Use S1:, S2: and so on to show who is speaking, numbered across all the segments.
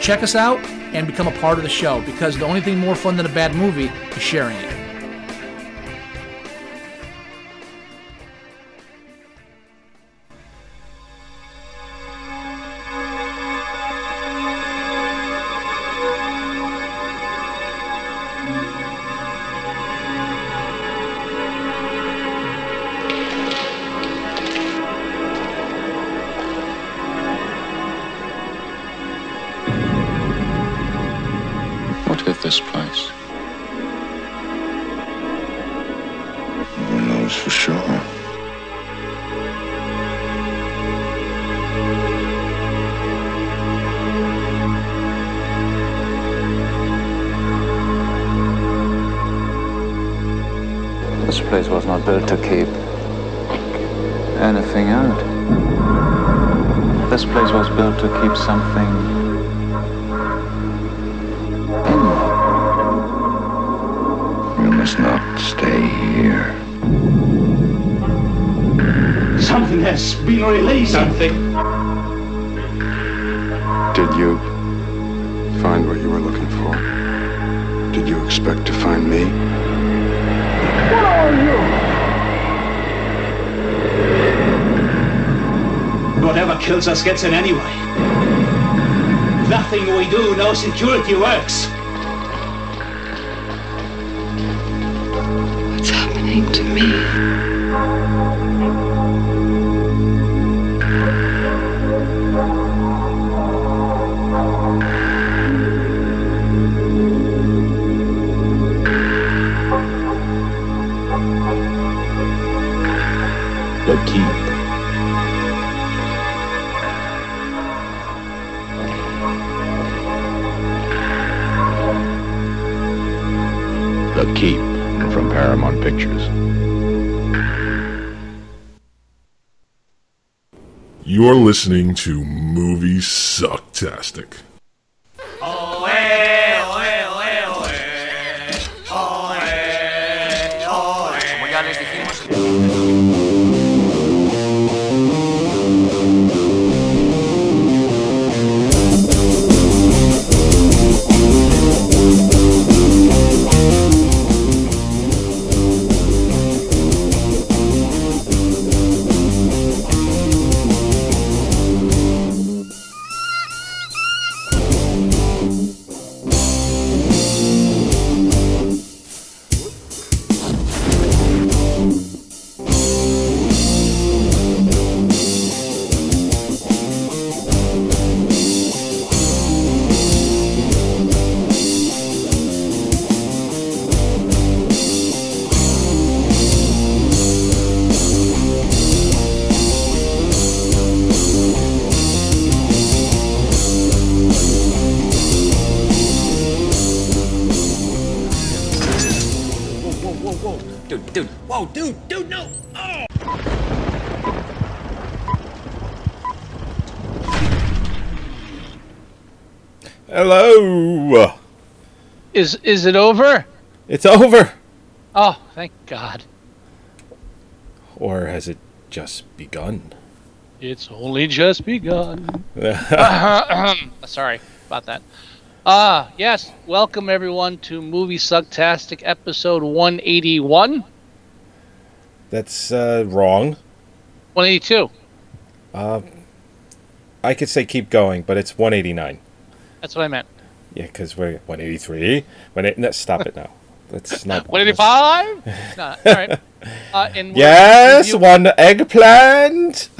S1: Check us out and become a part of the show because the only thing more fun than a bad movie is sharing it.
S2: Us gets in anyway. Nothing we do, no security works.
S3: What's happening to me?
S2: The keep.
S4: Paramount Pictures.
S5: You're listening to Movie Sucktastic.
S1: Is is it over?
S6: It's over.
S1: Oh, thank God.
S6: Or has it just begun?
S1: It's only just begun. Sorry about that. Ah, yes. Welcome everyone to Movie Sucktastic episode 181.
S6: That's uh, wrong.
S1: 182.
S6: Uh, I could say keep going, but it's 189.
S1: That's what I meant.
S6: Yeah, because we're 183. When it, no, stop it now. That's not.
S1: 185? no, all right. Uh, and
S6: Yes, one eggplant.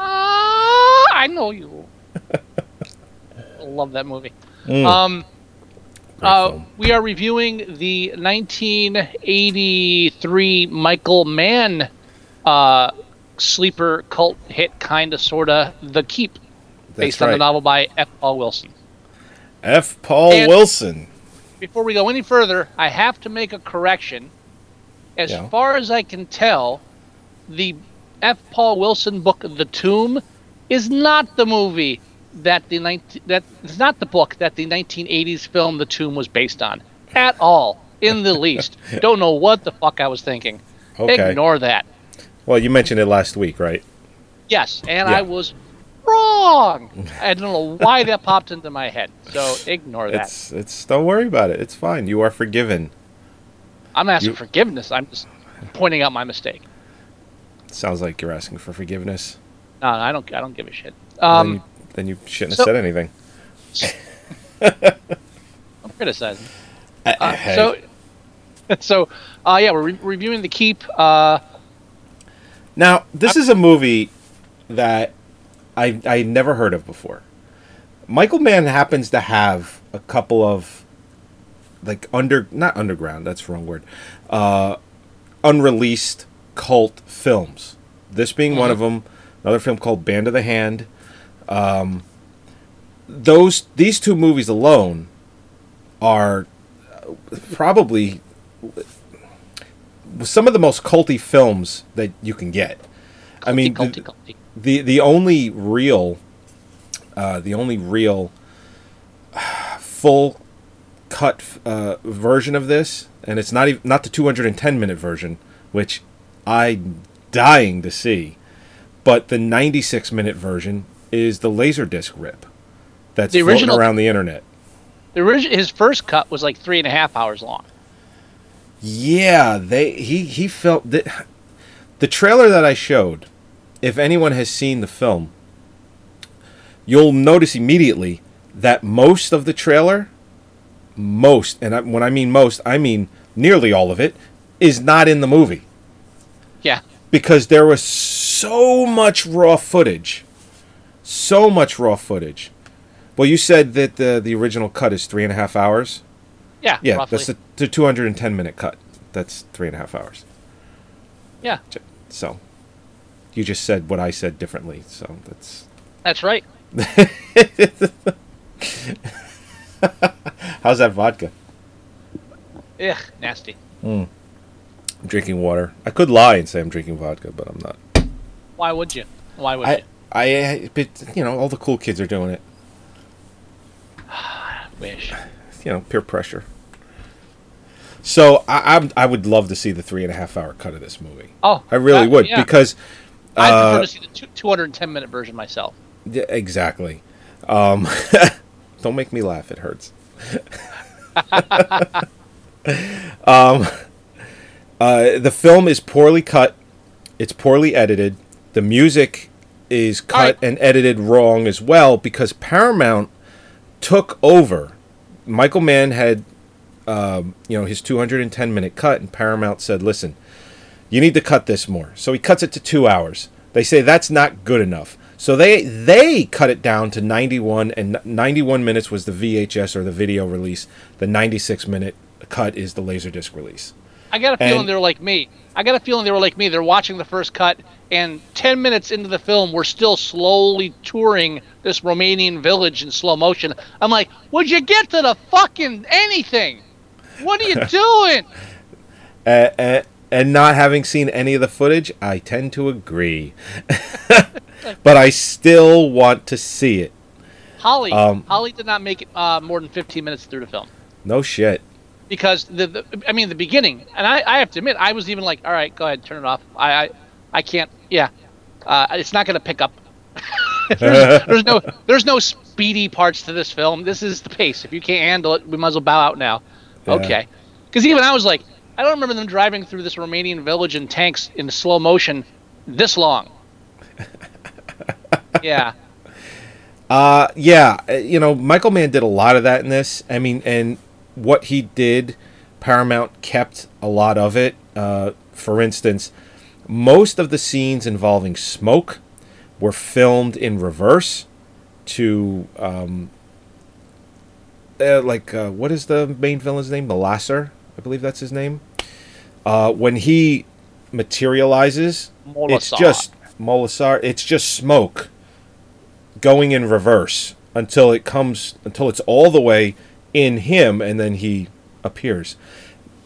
S1: Ah, I know you. Love that movie.
S6: Mm.
S1: Um, uh, we are reviewing the 1983 Michael Mann uh, sleeper cult hit, kind of, sort of, The Keep. based on the novel by F. Paul Wilson.
S6: F. Paul
S1: And-
S6: Wilson.
S1: Before we go any further, I have to make a correction. As
S6: Yeah.
S1: far as I can tell, the F. Paul Wilson book, The Tomb, is not the movie that the 19, that is not the book that the 1980s film The Tomb was based on at all, in the least. Don't know what the fuck I was thinking.
S6: Okay.
S1: Ignore that.
S6: Well, you mentioned it last week, right?
S1: Yes, and
S6: Yeah.
S1: I was wrong. I don't know why that popped into my head. So ignore that.
S6: It's it's. Don't worry about it. It's fine. You are forgiven.
S1: I'm not asking
S6: you-
S1: forgiveness. I'm just pointing out my mistake.
S6: Sounds like you're asking for forgiveness.
S1: No, I don't. I don't give a shit.
S6: then,
S1: Um,
S6: you, then you shouldn't
S1: so-
S6: have said anything.
S1: I'm criticizing. Uh,
S6: hey.
S1: So, so, uh, yeah, we're re- reviewing the keep. Uh,
S6: Now, this is a movie that I I never heard of before. Michael Mann happens to have a couple of like under not underground, that's the wrong word. Uh unreleased cult films. This being one of them, another film called Band of the Hand. Um those these two movies alone are probably some of the most culty films that you can get. I mean,
S1: culty, culty.
S6: The the only real, uh, the only real full cut uh, version of this, and it's not even not the 210 minute version, which I'm dying to see, but the 96 minute version is the Laserdisc rip that's
S1: The
S6: floating
S1: original-
S6: around the internet.
S1: The origi- his first cut was like three and a half hours long.
S6: Yeah, they he he felt that the trailer that I showed. If anyone has seen the film, you'll notice immediately that most of the trailer, most, and I, when I mean most, I mean nearly all of it, is not in the movie
S1: Yeah,
S6: because there was so much raw footage, so much raw footage. Well, you said that the the original cut is three and a half hours.
S1: yeah,
S6: Yeah,
S1: roughly.
S6: that's the, the 210 minute cut. That's three and a half hours.
S1: yeah,
S6: So, you just said what I said differently. So that's
S1: that's right.
S6: how's that vodka?
S1: Ugh, nasty. Hmm.
S6: I'm drinking water. I could lie and say I'm drinking vodka, but I'm not.
S1: Why would you? Why would
S6: I,
S1: you?
S6: I, but you know, all the cool kids are doing it.
S1: Wish.
S6: You know, peer pressure. So I, I'm, I would love to see the three and a half hour cut of this movie.
S1: Oh,
S6: I really
S1: that-
S6: would
S1: yeah.
S6: because
S1: I
S6: uh,
S1: prefer to see the two, 210 minute version myself.
S6: Yeah, exactly. Um, don't make me laugh; it hurts. um, uh, the film is poorly cut. It's poorly edited. The music is cut
S1: right.
S6: and edited wrong as well because Paramount took over. Michael Mann had, um, you know, his 210 minute cut, and Paramount said, "Listen, you need to cut this more." So he cuts it to two hours. They say that's not good enough. So they they cut it down to 91, and 91 minutes was the VHS or the video release. The 96 minute cut is the Laserdisc release.
S1: I got a feeling
S6: And-
S1: they were like me. I got a feeling they were like me. They're watching the first cut, and 10 minutes into the film, we're still slowly touring this Romanian village in slow motion. I'm like, would you get to the fucking anything? What are you doing?
S6: Uh, uh, and not having seen any of the footage, I tend to agree. but I still want to see it.
S1: Holly,
S6: Um,
S1: Holly did not make it uh, more than 15 minutes through the film.
S6: No shit.
S1: because the, the I mean the beginning, and I, I have to admit I was even like, all right, go ahead, turn it off. I I, I can't. Yeah, uh, it's not going to pick up. there's, there's no there's no speedy parts to this film. This is the pace. If you can't handle it, we might as well bow out now.
S6: Yeah.
S1: Okay, because even I was like, I don't remember them driving through this Romanian village in tanks in slow motion this long. yeah.
S6: Uh, yeah, uh, you know, Michael Mann did a lot of that in this. I mean, and what he did, Paramount kept a lot of it. Uh, for instance, most of the scenes involving smoke were filmed in reverse to, um, uh, like, uh, what is the main villain's name? Molasar, I believe that's his name. Uh, when he materializes, it's just Molasar. It's just smoke going in reverse until it comes until it's all the way in him and then he appears.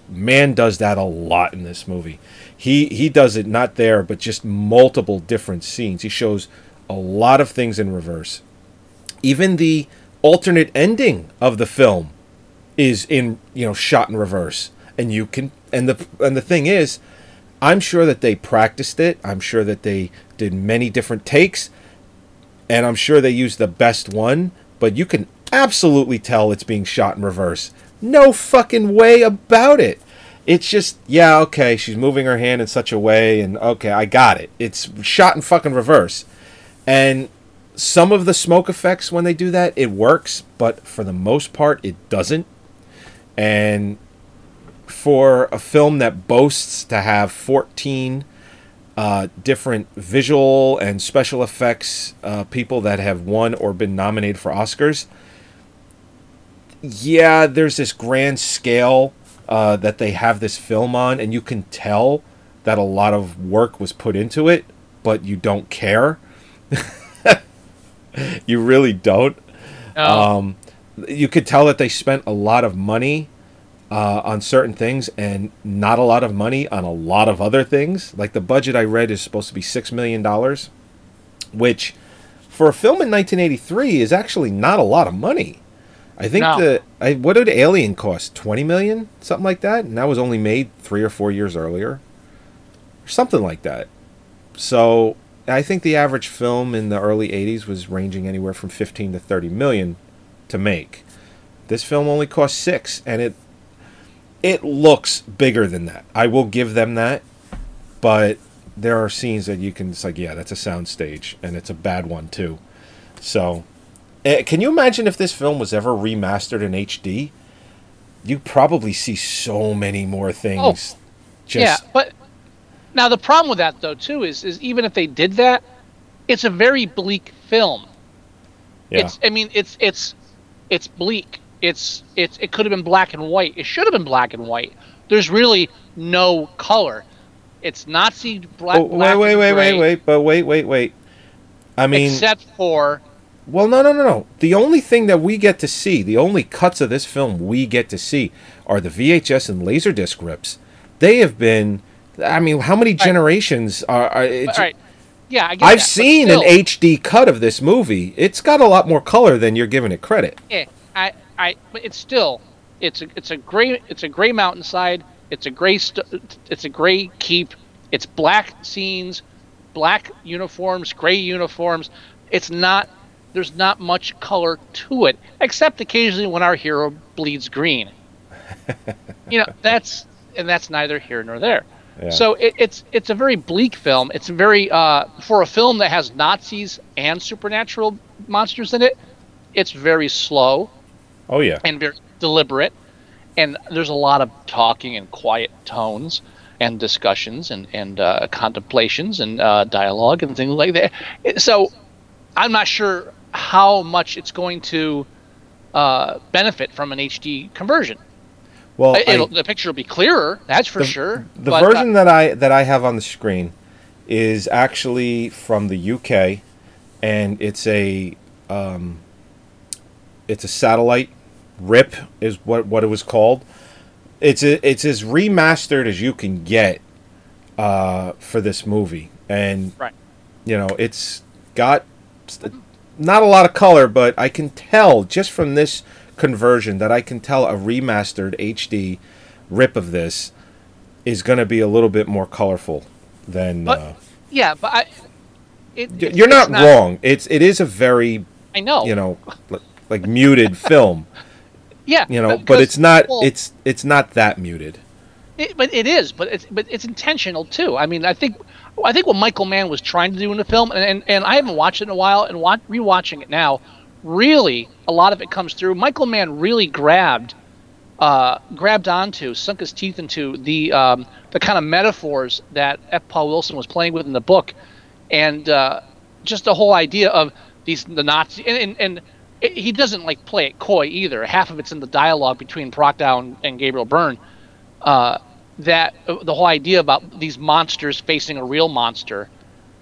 S6: Man does that a lot in this movie. He he does it not there but just multiple different scenes. He shows a lot of things in reverse. Even the alternate ending of the film is in, you know, shot in reverse. And you can and the and the thing is I'm sure that they practiced it. I'm sure that they did many different takes and I'm sure they used the best one, but you can absolutely tell it's being shot in reverse. No fucking way about it. It's just, yeah, okay, she's moving her hand in such a way, and okay, I got it. It's shot in fucking reverse. And some of the smoke effects, when they do that, it works, but for the most part, it doesn't. And for a film that boasts to have 14 uh, different visual and special effects uh, people that have won or been nominated for Oscars. Yeah, there's this grand scale uh, that they have this film on, and you can tell that a lot of work was put into it, but you don't care. you really don't.
S1: No.
S6: Um, you could tell that they spent a lot of money uh, on certain things and not a lot of money on a lot of other things. Like the budget I read is supposed to be six million dollars, which for a film in 1983 is actually not a lot of money. I think
S1: No.
S6: the I, what did Alien cost? 20 million, something like that, and that was only made three or four years earlier, or something like that. So I think the average film in the early 80s was ranging anywhere from 15 to 30 million to make. This film only cost six, and it it looks bigger than that. I will give them that, but there are scenes that you can. It's like, yeah, that's a sound stage, and it's a bad one too. So, eh, can you imagine if this film was ever remastered in HD? You probably see so many more things.
S1: Oh, yeah, but now the problem with that though too is is even if they did that, it's a very bleak film.
S6: Yeah.
S1: It's I mean it's it's it's bleak. It's it's it could have been black and white. It should have been black and white. There's really no color. It's Nazi black.
S6: Oh,
S1: black
S6: wait, wait, wait, wait, wait, but wait, wait, wait. I mean,
S1: except for
S6: Well, no, no, no, no. The only thing that we get to see, the only cuts of this film we get to see, are the VHS and Laserdisc rips. They have been. I mean, how many generations are? are it's,
S1: all right. Yeah, I get
S6: I've
S1: that,
S6: seen
S1: still,
S6: an HD cut of this movie. It's got a lot more color than you're giving it credit.
S1: Yeah, I, I, but it's still, it's a, it's a gray, it's a gray mountainside. It's a gray, st- it's a gray keep. It's black scenes, black uniforms, gray uniforms. It's not, there's not much color to it, except occasionally when our hero bleeds green. you know, that's, and that's neither here nor there.
S6: Yeah.
S1: So it, it's it's a very bleak film. It's very uh, for a film that has Nazis and supernatural monsters in it. It's very slow
S6: Oh yeah.
S1: and very deliberate, and there's a lot of talking and quiet tones and discussions and and uh, contemplations and uh, dialogue and things like that. So I'm not sure how much it's going to uh, benefit from an HD conversion.
S6: Well,
S1: It'll,
S6: I-
S1: the picture will be clearer, that's for sure.
S6: the
S1: but, uh,
S6: version that I that I have on the screen is actually from the UK, and it's a um, it's a satellite rip is what what it was called. It's a, it's as remastered as you can get uh, for this movie, and
S1: Right.
S6: you know it's got not a lot of color, but I can tell just from this conversion that I can tell a remastered HD rip of this is going to be a little bit more colorful than.
S1: But-
S6: uh,
S1: yeah, but I. It, it's-
S6: you're
S1: it's
S6: not, wrong. It's it is a very
S1: I know.
S6: you know li- like muted film.
S1: Yeah.
S6: You know, but it's not
S1: people-
S6: it's it's not that muted.
S1: It, but it is, but it's but it's intentional too. I mean, I think I think what Michael Mann was trying to do in the film, and and, and I haven't watched it in a while, and watch, rewatching it now, really a lot of it comes through. Michael Mann really grabbed uh, grabbed onto, sunk his teeth into the um, the kind of metaphors that F. Paul Wilson was playing with in the book, and uh, just the whole idea of these the Nazi and, and, and it, he doesn't like play it coy either. Half of it's in the dialogue between Prochnow and, and Gabriel Byrne. Uh, that uh, the whole idea about these monsters facing a real monster,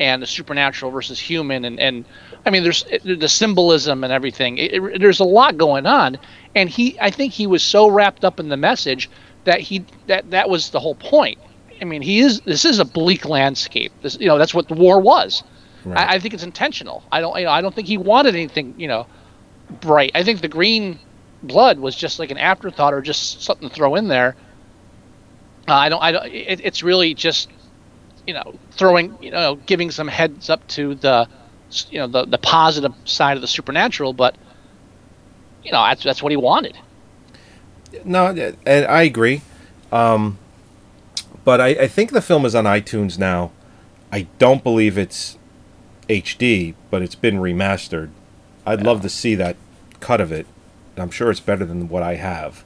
S1: and the supernatural versus human, and and I mean, there's the symbolism and everything. It, it, there's a lot going on, and he, I think he was so wrapped up in the message that he that that was the whole point. I mean, he is. This is a bleak landscape. This, you know, that's what the war was.
S6: Right.
S1: I, I think it's intentional. I don't, you know, I don't think he wanted anything, you know, bright. I think the green blood was just like an afterthought or just something to throw in there. Uh, I don't. I don't. It, it's really just, you know, throwing, you know, giving some heads up to the, you know, the the positive side of the supernatural. But, you know, that's that's what he wanted.
S6: No, and I agree. Um, but I, I think the film is on iTunes now. I don't believe it's HD, but it's been remastered. I'd love to see that cut of it. I'm sure it's better than what I have.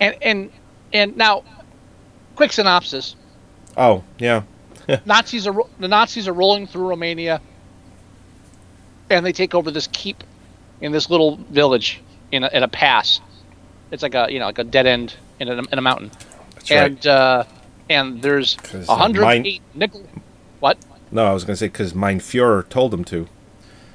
S1: And and and now, quick synopsis:
S6: Oh yeah,
S1: Nazis are the Nazis are rolling through Romania, and they take over this keep in this little village in a, in a pass. It's like a you know like a dead end in a, in a mountain,
S6: that's right.
S1: and uh, and there's
S6: 'Cause, uh,
S1: 108
S6: mine-
S1: nickel. What?
S6: No, I was gonna say because Mein Fuhrer told him to.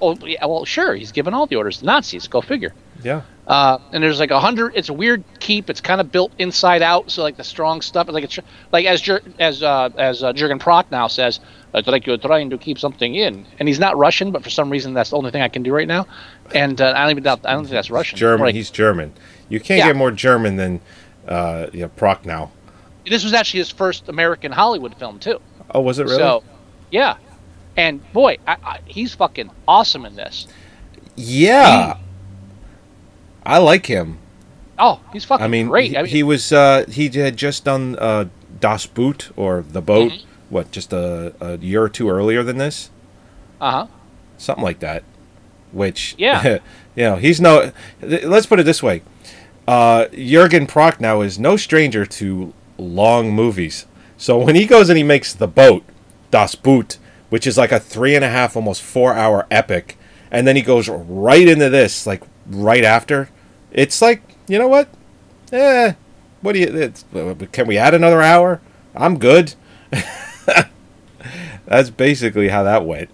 S1: Oh yeah, well sure, he's given all the orders to Nazis. Go figure.
S6: Yeah.
S1: Uh, and there's like a hundred. It's a weird keep. It's kind of built inside out, so like the strong stuff. Like it's like as Jur- as uh, as uh, Jurgen Prochnow says, it's like you're trying to keep something in. And he's not Russian, but for some reason that's the only thing I can do right now. And uh, I don't even doubt. I don't think that's Russian.
S6: German.
S1: Like,
S6: He's German. You can't
S1: Yeah.
S6: get more German than uh, you know, Prochnow.
S1: this was actually his first American Hollywood film too.
S6: Oh, was it really?
S1: So, yeah. And boy, I, I, he's fucking awesome in this.
S6: yeah. I like him.
S1: Oh, he's fucking
S6: I mean,
S1: great.
S6: He,
S1: I mean,
S6: he was uh, he had just done uh, Das Boot or the boat.
S1: Mm-hmm.
S6: What, just a, a year or two earlier than this,
S1: uh huh.
S6: something like that. Which,
S1: Yeah.
S6: you know, he's no. Let's put it this way: uh, Jurgen Prochnow is no stranger to long movies. So when he goes and he makes the boat, Das Boot, which is like a three and a half, almost four hour epic, and then he goes right into this, like right after. It's like, you know what? Eh, what do you? Can we add another hour? I'm good. That's basically how that went.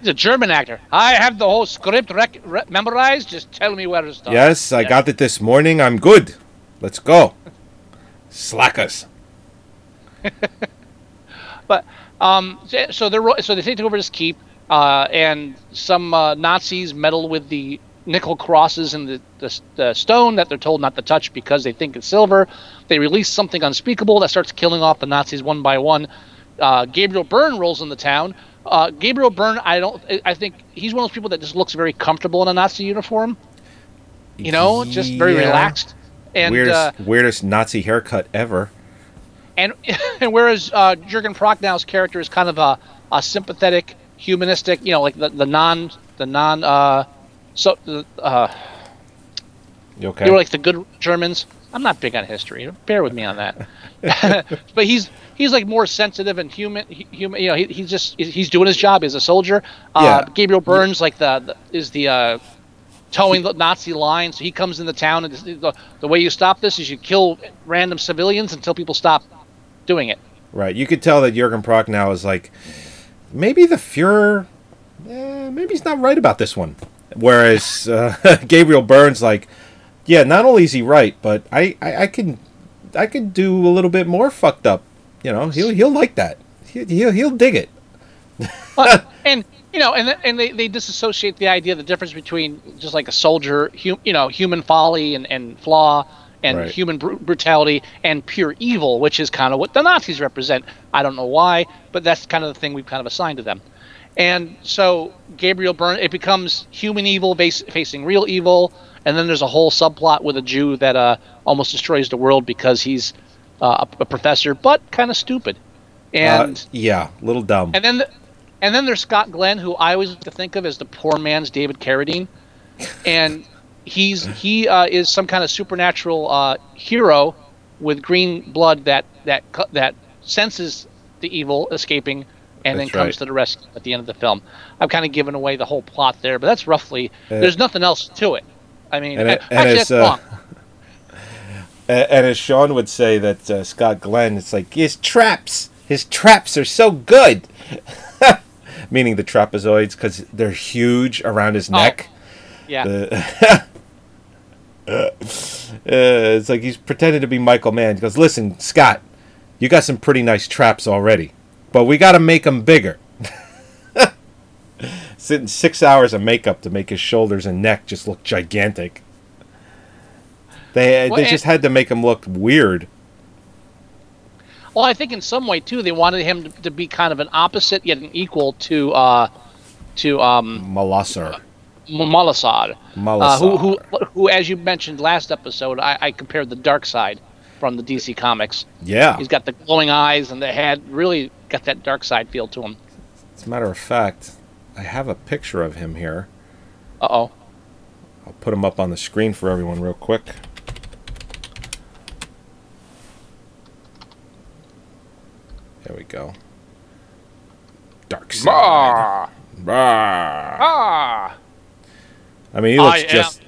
S1: He's a German actor. I have the whole script rec- re- memorized. Just tell me where to start.
S6: Yes, I
S1: Yeah.
S6: got it this morning. I'm good. Let's go. Slackers.
S1: But um, so- so they're so they take over this keep, uh, and some uh, Nazis meddle with the nickel crosses in the, the the stone that they're told not to touch because they think it's silver. They release something unspeakable that starts killing off the Nazis one by one. Uh, Gabriel Byrne rolls in the town. Uh, Gabriel Byrne, I don't. I- I think he's one of those people that just looks very comfortable in a Nazi uniform. You know, just very
S6: Yeah.
S1: relaxed. And
S6: weirdest,
S1: uh,
S6: weirdest Nazi haircut ever.
S1: And and whereas uh, Jurgen Prochnow's character is kind of a, a sympathetic, humanistic, you know, like the, the non the non uh, so uh,
S6: You okay?
S1: they were like the good Germans. I'm not big on history. Bear with me on that. but he's he's like more sensitive and human. hu- Human, you know, he, he's just he's doing his job as a soldier. Uh,
S6: Yeah.
S1: Gabriel Byrne's like the, the is the uh, towing the Nazi line. So he comes in the town and the, the way you stop this is you kill random civilians until people stop doing it.
S6: right. You could tell that Jurgen Prochnow is like, maybe the Fuhrer, eh, maybe he's not right about this one. Whereas uh, Gabriel Byrne's, like, yeah, not only is he right, but I, I, I can, I can do a little bit more fucked up. You know, he'll he'll like that. He, he'll he'll dig it.
S1: But- and you know, and and they, they disassociate the idea, the difference between just like a soldier, hu- you know, human folly and, and flaw, and
S6: Right.
S1: human br- brutality and pure evil, which is kind of what the Nazis represent. I don't know why, but that's kind of the thing we've kind of assigned to them. And so Gabriel Byrne, it becomes human evil base, facing real evil, and then there's a whole subplot with a Jew that uh, almost destroys the world because he's uh, a, a professor, but kind of stupid. And
S6: uh, yeah, little dumb.
S1: and then, the, and then there's Scott Glenn, who I always like to think of as the poor man's David Carradine, and he's he uh, is some kind of supernatural uh, hero with green blood that that that senses the evil escaping and then comes
S6: right.
S1: to the rescue at the end of the film. I've kind of given away the whole plot there, but that's roughly.
S6: Uh,
S1: there's nothing else to it. I mean,
S6: and and
S1: actually,
S6: it's,
S1: that's
S6: uh,
S1: wrong.
S6: And as Sean would say, that uh, Scott Glenn, it's like his traps. His traps are so good. meaning the trapezoids, because they're huge around his neck.
S1: Yeah.
S6: The- Uh, it's like he's pretending to be Michael Mann. He goes, "Listen, Scott, you got some pretty nice traps already, but we got to make them bigger." Sitting six hours of makeup to make his shoulders and neck just look gigantic. They
S1: Well,
S6: they just had to make him look weird.
S1: Well, I think in some way too, they wanted him to, to be kind of an opposite yet an equal to uh, to um, Molasar. Molasar, uh, who, who, who, as you mentioned last episode, I, I compared the Darkseid from the DC comics.
S6: Yeah.
S1: He's got the glowing eyes and the head, really got that Darkseid feel to him.
S6: As a matter of fact, I have a picture of him here.
S1: Uh oh.
S6: I'll put him up on the screen for everyone real quick. There we go. Darkseid. Bah.
S1: Ah,
S6: I mean, he looks
S1: I
S6: just.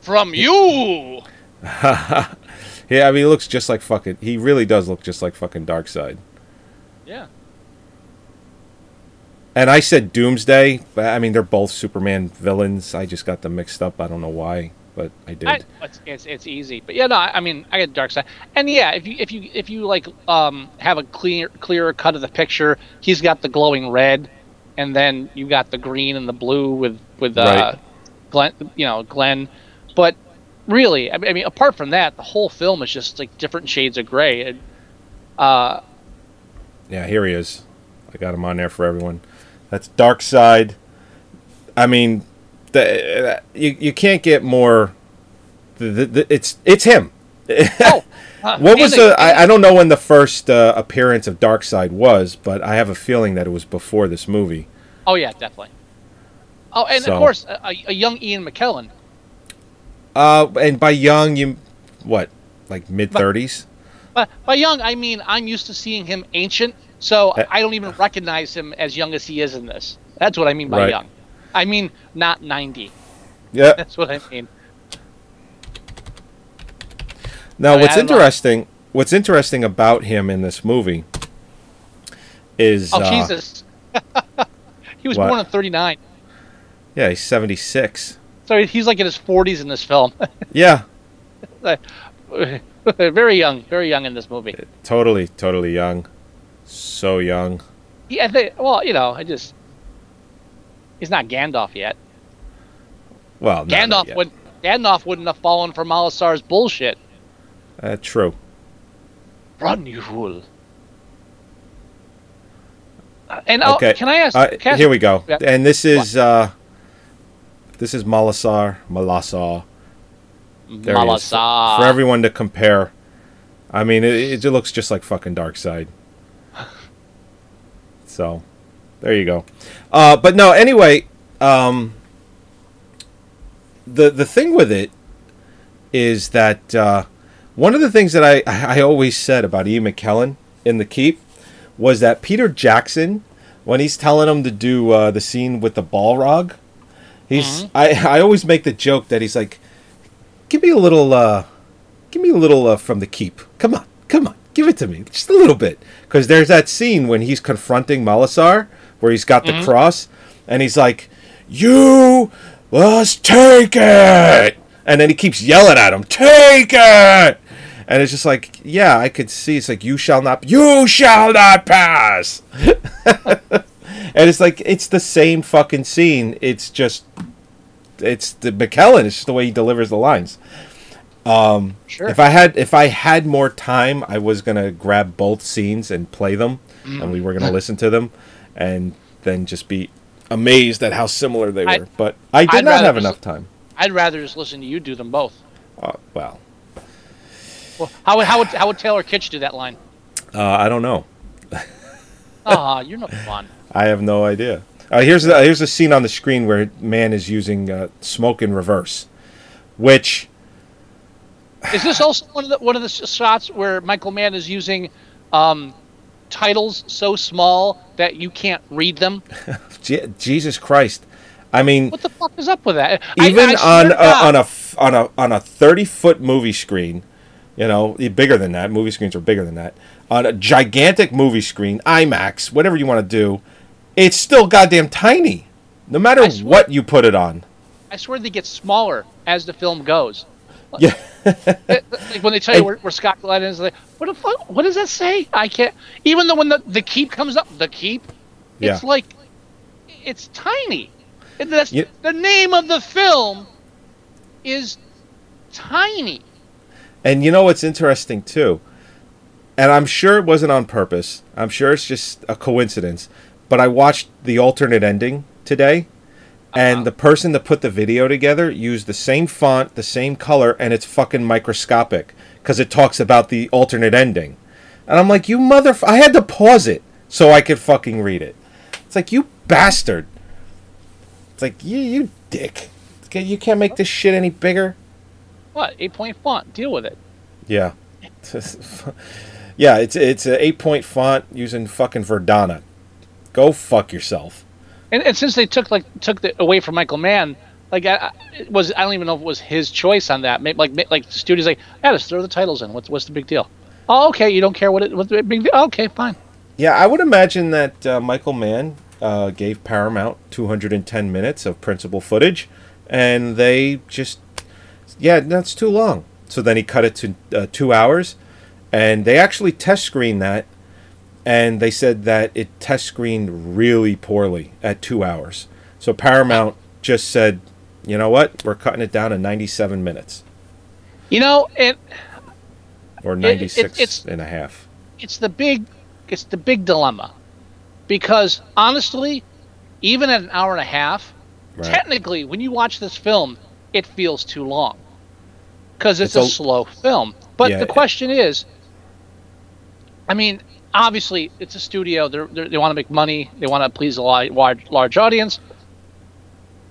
S1: from you.
S6: yeah, I mean, he looks just like fucking. He really does look just like fucking Darkseid.
S1: Yeah.
S6: And I said Doomsday, but I mean, they're both Superman villains. I just got them mixed up. I don't know why, but I did.
S1: I, it's, it's it's easy, but yeah, no, I I mean, I get Darkseid, and yeah, if you if you if you like um have a clear clearer cut of the picture, he's got the glowing red, and then you got the green and the blue with with uh,
S6: Right.
S1: Glenn, you know, Glenn, but really, I mean, apart from that, the whole film is just like different shades of gray. And, uh,
S6: Yeah, here he is. I got him on there for everyone. That's Darkseid. I mean, the, you you can't get more. The, the, the, it's it's him.
S1: oh, uh,
S6: What was the? I, I don't know when the first uh, appearance of Darkseid was, but I have a feeling that it was before this movie.
S1: Oh yeah, definitely. Oh, and
S6: So-
S1: of course, a, a young Ian McKellen.
S6: Uh, and by young, you what, like mid thirties?
S1: But by young, I mean I'm used to seeing him ancient, so
S6: Uh,
S1: I don't even recognize him as young as he is in this. That's what I mean by
S6: Right.
S1: young. I mean not 90.
S6: Yeah.
S1: That's what I mean.
S6: Now,
S1: I-
S6: what's
S1: I don't know.
S6: interesting? What's interesting about him in this movie is
S1: Oh
S6: uh,
S1: Jesus. he was
S6: what?
S1: born in 39.
S6: Yeah, he's seventy six.
S1: So he's like in his 40s in this film.
S6: Yeah,
S1: very young, very young in this movie.
S6: totally, totally young, so young.
S1: Yeah, think, well, you know, I just he's not Gandalf yet.
S6: Well, not
S1: Gandalf
S6: yet.
S1: would Gandalf wouldn't have fallen for Molasar's bullshit.
S6: Uh, true.
S1: Run, you fool. Uh, And
S6: Okay.
S1: can I ask?
S6: Uh,
S1: can I ask-
S6: here we go.
S1: Yeah.
S6: And this is uh, this is Molasar, Molasar. There.
S1: Molasar.
S6: For everyone to compare. I mean, it, it looks just like fucking Darkseid. So, there you go. Uh, but no, anyway, um, the the thing with it is that uh, one of the things that I I always said about Ian McKellen in the Keep was that Peter Jackson, when he's telling him to do uh, the scene with the Balrog, he's I I always make the joke that he's like, give me a little uh, give me a little uh, from the Keep. Come on, come on, give it to me, just a little bit, because there's that scene when he's confronting Molasar where he's got the cross, and he's like, you must take it, and then he keeps yelling at him, take it. And it's just like, yeah, I could see. It's like, you shall not, you shall not pass. and it's like, it's the same fucking scene. It's just, it's the McKellen. It's just the way he delivers the lines. Um,
S1: Sure.
S6: If I had, if I had more time, I was gonna grab both scenes and play them, and we were gonna listen to them, and then just be amazed at how similar they were.
S1: I-
S6: but I did
S1: I'd
S6: not have
S1: just-
S6: enough time.
S1: I'd rather just listen to you do them both.
S6: Uh, well,
S1: Well, how would how would how would Taylor Kitsch do that line?
S6: uh, I don't know.
S1: Ah, you're no fun.
S6: I have no idea. Uh, here's the, here's a scene on the screen where man is using uh, smoke in reverse, which
S1: Is this also one of the one of the shots where Michael Mann is using um, titles so small that you can't read them?
S6: Je- Jesus Christ, I mean,
S1: What the fuck is up with that?
S6: Even
S1: I
S6: on
S1: to
S6: uh, on a f- on a on a thirty foot movie screen, you know, bigger than that. Movie screens are bigger than that. On a gigantic movie screen, IMAX, whatever you want to do, it's still goddamn tiny. No matter
S1: swear-
S6: what you put it on.
S1: I swear they get smaller as the film goes.
S6: Yeah.
S1: like when they tell you where, where Scott Glenn is, like, what the fuck? What does that say? I can't. Even though when the the keep comes up, the keep, it's
S6: Yeah.
S1: like, it's tiny. That's
S6: Yeah.
S1: the name of the film is tiny.
S6: And you know what's interesting too? And I'm sure it wasn't on purpose. I'm sure it's just a coincidence. But I watched the alternate ending today, and uh-huh. the person that put the video together used the same font, the same color, and it's fucking microscopic because it talks about the alternate ending. And I'm like, you mother! I had to pause it so I could fucking read it. It's like you bastard. It's like you, you dick. You can't make this shit any bigger.
S1: What? Eight point font. Deal with it.
S6: Yeah. yeah, it's it's an eight point font using fucking Verdana. Go fuck yourself.
S1: And, and since they took like took the away from Michael Mann, like I, it was I don't even know if it was his choice on that. Maybe, like like the studio's like, yeah, just throw the titles in. What's what's the big deal? Oh, okay. You don't care what it what's the big deal? Okay, fine.
S6: Yeah, I would imagine that uh, Michael Mann uh, gave Paramount 210 minutes of principal footage, and they just, yeah, that's too long. So then he cut it to uh, two hours, and they actually test screened that, and they said that it test screened really poorly at two hours. So Paramount just said, you know what, we're cutting it down to 97 minutes
S1: You know, and
S6: or
S1: it-
S6: 96
S1: it's-
S6: and a half.
S1: it's the big it's the big dilemma because honestly even at an hour and a half
S6: Right.
S1: technically when you watch this film it feels too long because it's,
S6: It's
S1: a, slow film but
S6: Yeah.
S1: the question is i mean obviously it's a studio they're, they're, they want to make money they want to please a large, large audience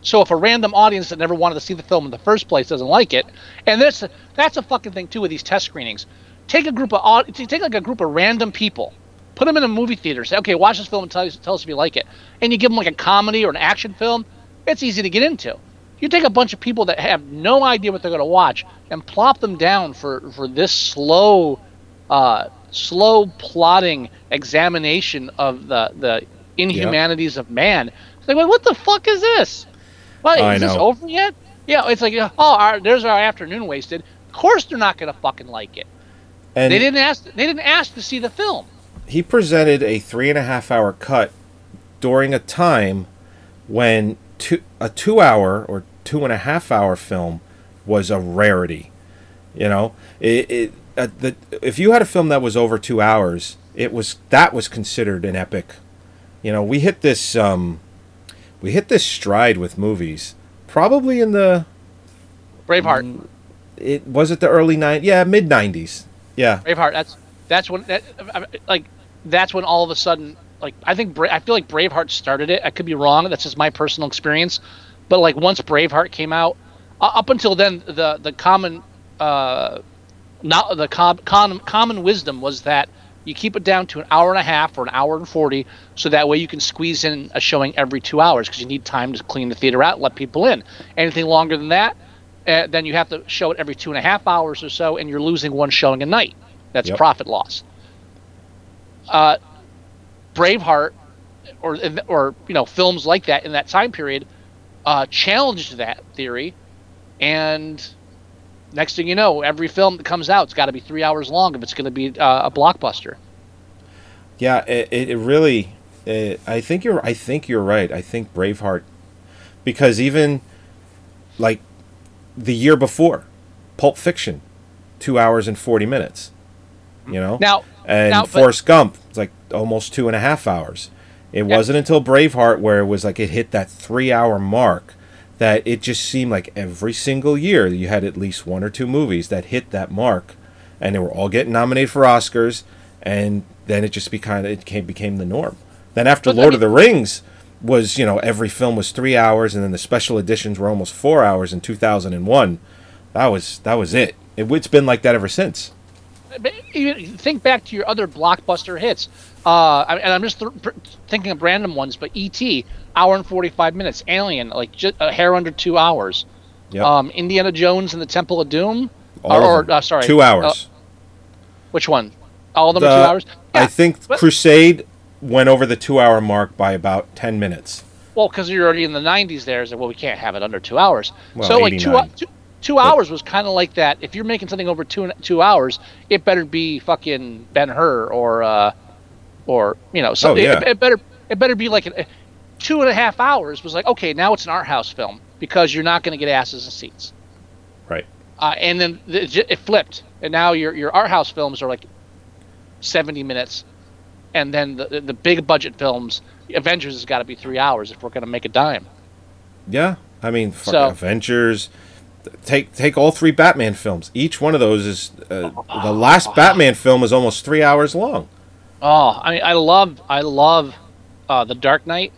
S1: so if a random audience that never wanted to see the film in the first place doesn't like it, and that's a, that's a fucking thing too with these test screenings. Take a group of take like a group of random people, put them in a movie theater, say, okay, watch this film and tell tell us if you like it, and you give them like a comedy or an action film. It's easy to get into. You take a bunch of people that have no idea what they're going to watch and plop them down for for this slow, uh, slow plotting examination of the the inhumanities of man. It's like, wait, what the fuck is this? What,
S6: I
S1: is this over yet? Yeah, it's like, oh, our, there's our afternoon wasted. Of course, they're not going to fucking like it.
S6: And
S1: they didn't ask. They didn't ask to see the film.
S6: he presented a three and a half hour cut during a time when two, a two hour or two and a half hour film was a rarity. You know, it, it uh, the, if you had a film that was over two hours, it was that was considered an epic. You know, we hit this um, we hit this stride with movies probably in the
S1: Braveheart.
S6: it was it the early nine yeah mid nineties yeah
S1: Braveheart. That's that's when that like that's when all of a sudden like I think Bra- I feel like Braveheart started it. I could be wrong. That's just my personal experience. But like once Braveheart came out, uh, up until then the the common uh not the com- com- common wisdom was that you keep it down to an hour and a half or an hour and 40 so that way you can squeeze in a showing every two hours because you need time to clean the theater out let people in. Anything longer than that uh, then you have to show it every two and a half hours or so and you're losing one showing a night. That's
S6: Yep.
S1: profit loss. Uh, braveheart or or you know films like that in that time period uh, challenged that theory and next thing you know every film that comes out it's got to be three hours long if it's going to be uh, a blockbuster
S6: Yeah, it, it really. It, I think you're. I think you're right. I think Braveheart, because even, like, the year before, Pulp Fiction, two hours and forty minutes. You know.
S1: Now-
S6: And
S1: now, but-
S6: Forrest Gump, it's like almost two and a half hours. It
S1: Yeah.
S6: wasn't until Braveheart where it was like it hit that three-hour mark that it just seemed like every single year you had at least one or two movies that hit that mark, and they were all getting nominated for Oscars, and then it just became it came, became the norm. Then after
S1: But, I
S6: Lord of the Rings was you know every film was three hours, and then the special editions were almost four hours in two thousand and one. That was that was it. it. It's been like that ever since.
S1: Even think back to your other blockbuster hits uh, and i'm just th- thinking of random ones but et hour and 45 minutes alien like just a hair under two hours
S6: Yep.
S1: um, indiana jones and the temple of doom
S6: All
S1: or,
S6: of them.
S1: uh, sorry
S6: two
S1: uh,
S6: hours.
S1: which one all of them
S6: The-
S1: are two hours Yeah, I
S6: think
S1: but-
S6: Crusade went over the two hour mark by about ten minutes.
S1: Well, because you're already in the 90s there, so well, we can't have it under two hours.
S6: Well,
S1: so like two,
S6: 89.
S1: two, two hours was kind of like that. If you're making something over two two hours, it better be fucking Ben Hur or uh, or you know, so
S6: Oh, yeah.
S1: it, it better it better be like an, two and a half hours was like okay, now it's an art house film because you're not going to get asses and seats.
S6: Right.
S1: Uh, and then the, it flipped, and now your your art house films are like seventy minutes, and then the the, big budget films, Avengers has got to be three hours if we're going to make a dime.
S6: Yeah, I mean, fucking
S1: So-
S6: Avengers. Take take all three Batman films. Each one of those is uh, the last Batman film is almost three hours long.
S1: Oh, I mean, I love I love uh, the Dark Knight,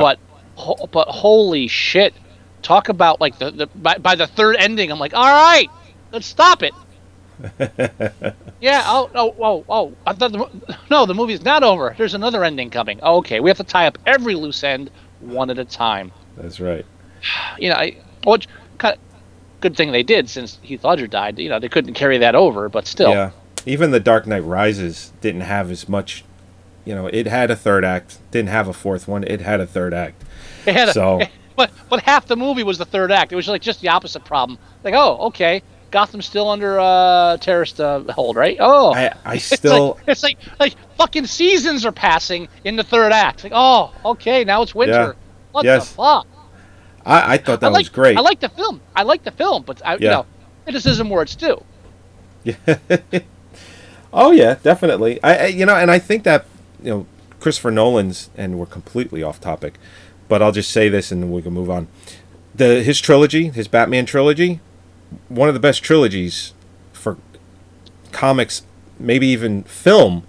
S1: But ho- but holy shit! Talk about like the, the by, by the third ending, I'm like, all right, let's stop it. yeah. Oh. Oh. Oh. Oh. I thought the, no, the movie's not over. There's another ending coming. Okay, we have to tie up every loose end one at a time.
S6: That's right.
S1: You know, I, what kind good thing they did since Heath Ledger died. You know, they couldn't carry that over, but still.
S6: Yeah. Even the Dark Knight Rises didn't have as much. You know, it had a third act. Didn't have a fourth one. It had a third act.
S1: It had a,
S6: So-
S1: but but half the movie was the third act. It was like just the opposite problem. Like, oh, okay, Gotham's still under uh, terrorist uh, hold, right? Oh,
S6: I I
S1: It's
S6: still
S1: like, it's like like fucking seasons are passing in the third act. Like, oh, okay, now it's winter.
S6: Yeah.
S1: What
S6: Yes.
S1: the fuck?
S6: I, I thought that
S1: I like,
S6: was great.
S1: I like the film. I like the film, but I, you
S6: Yeah.
S1: know, criticism where it's due. Yeah.
S6: Oh yeah, definitely. I, I you know, and I think that you know Christopher Nolan's, and we're completely off topic, but I'll just say this and then we can move on. The his trilogy, his Batman trilogy, one of the best trilogies for comics, maybe even film,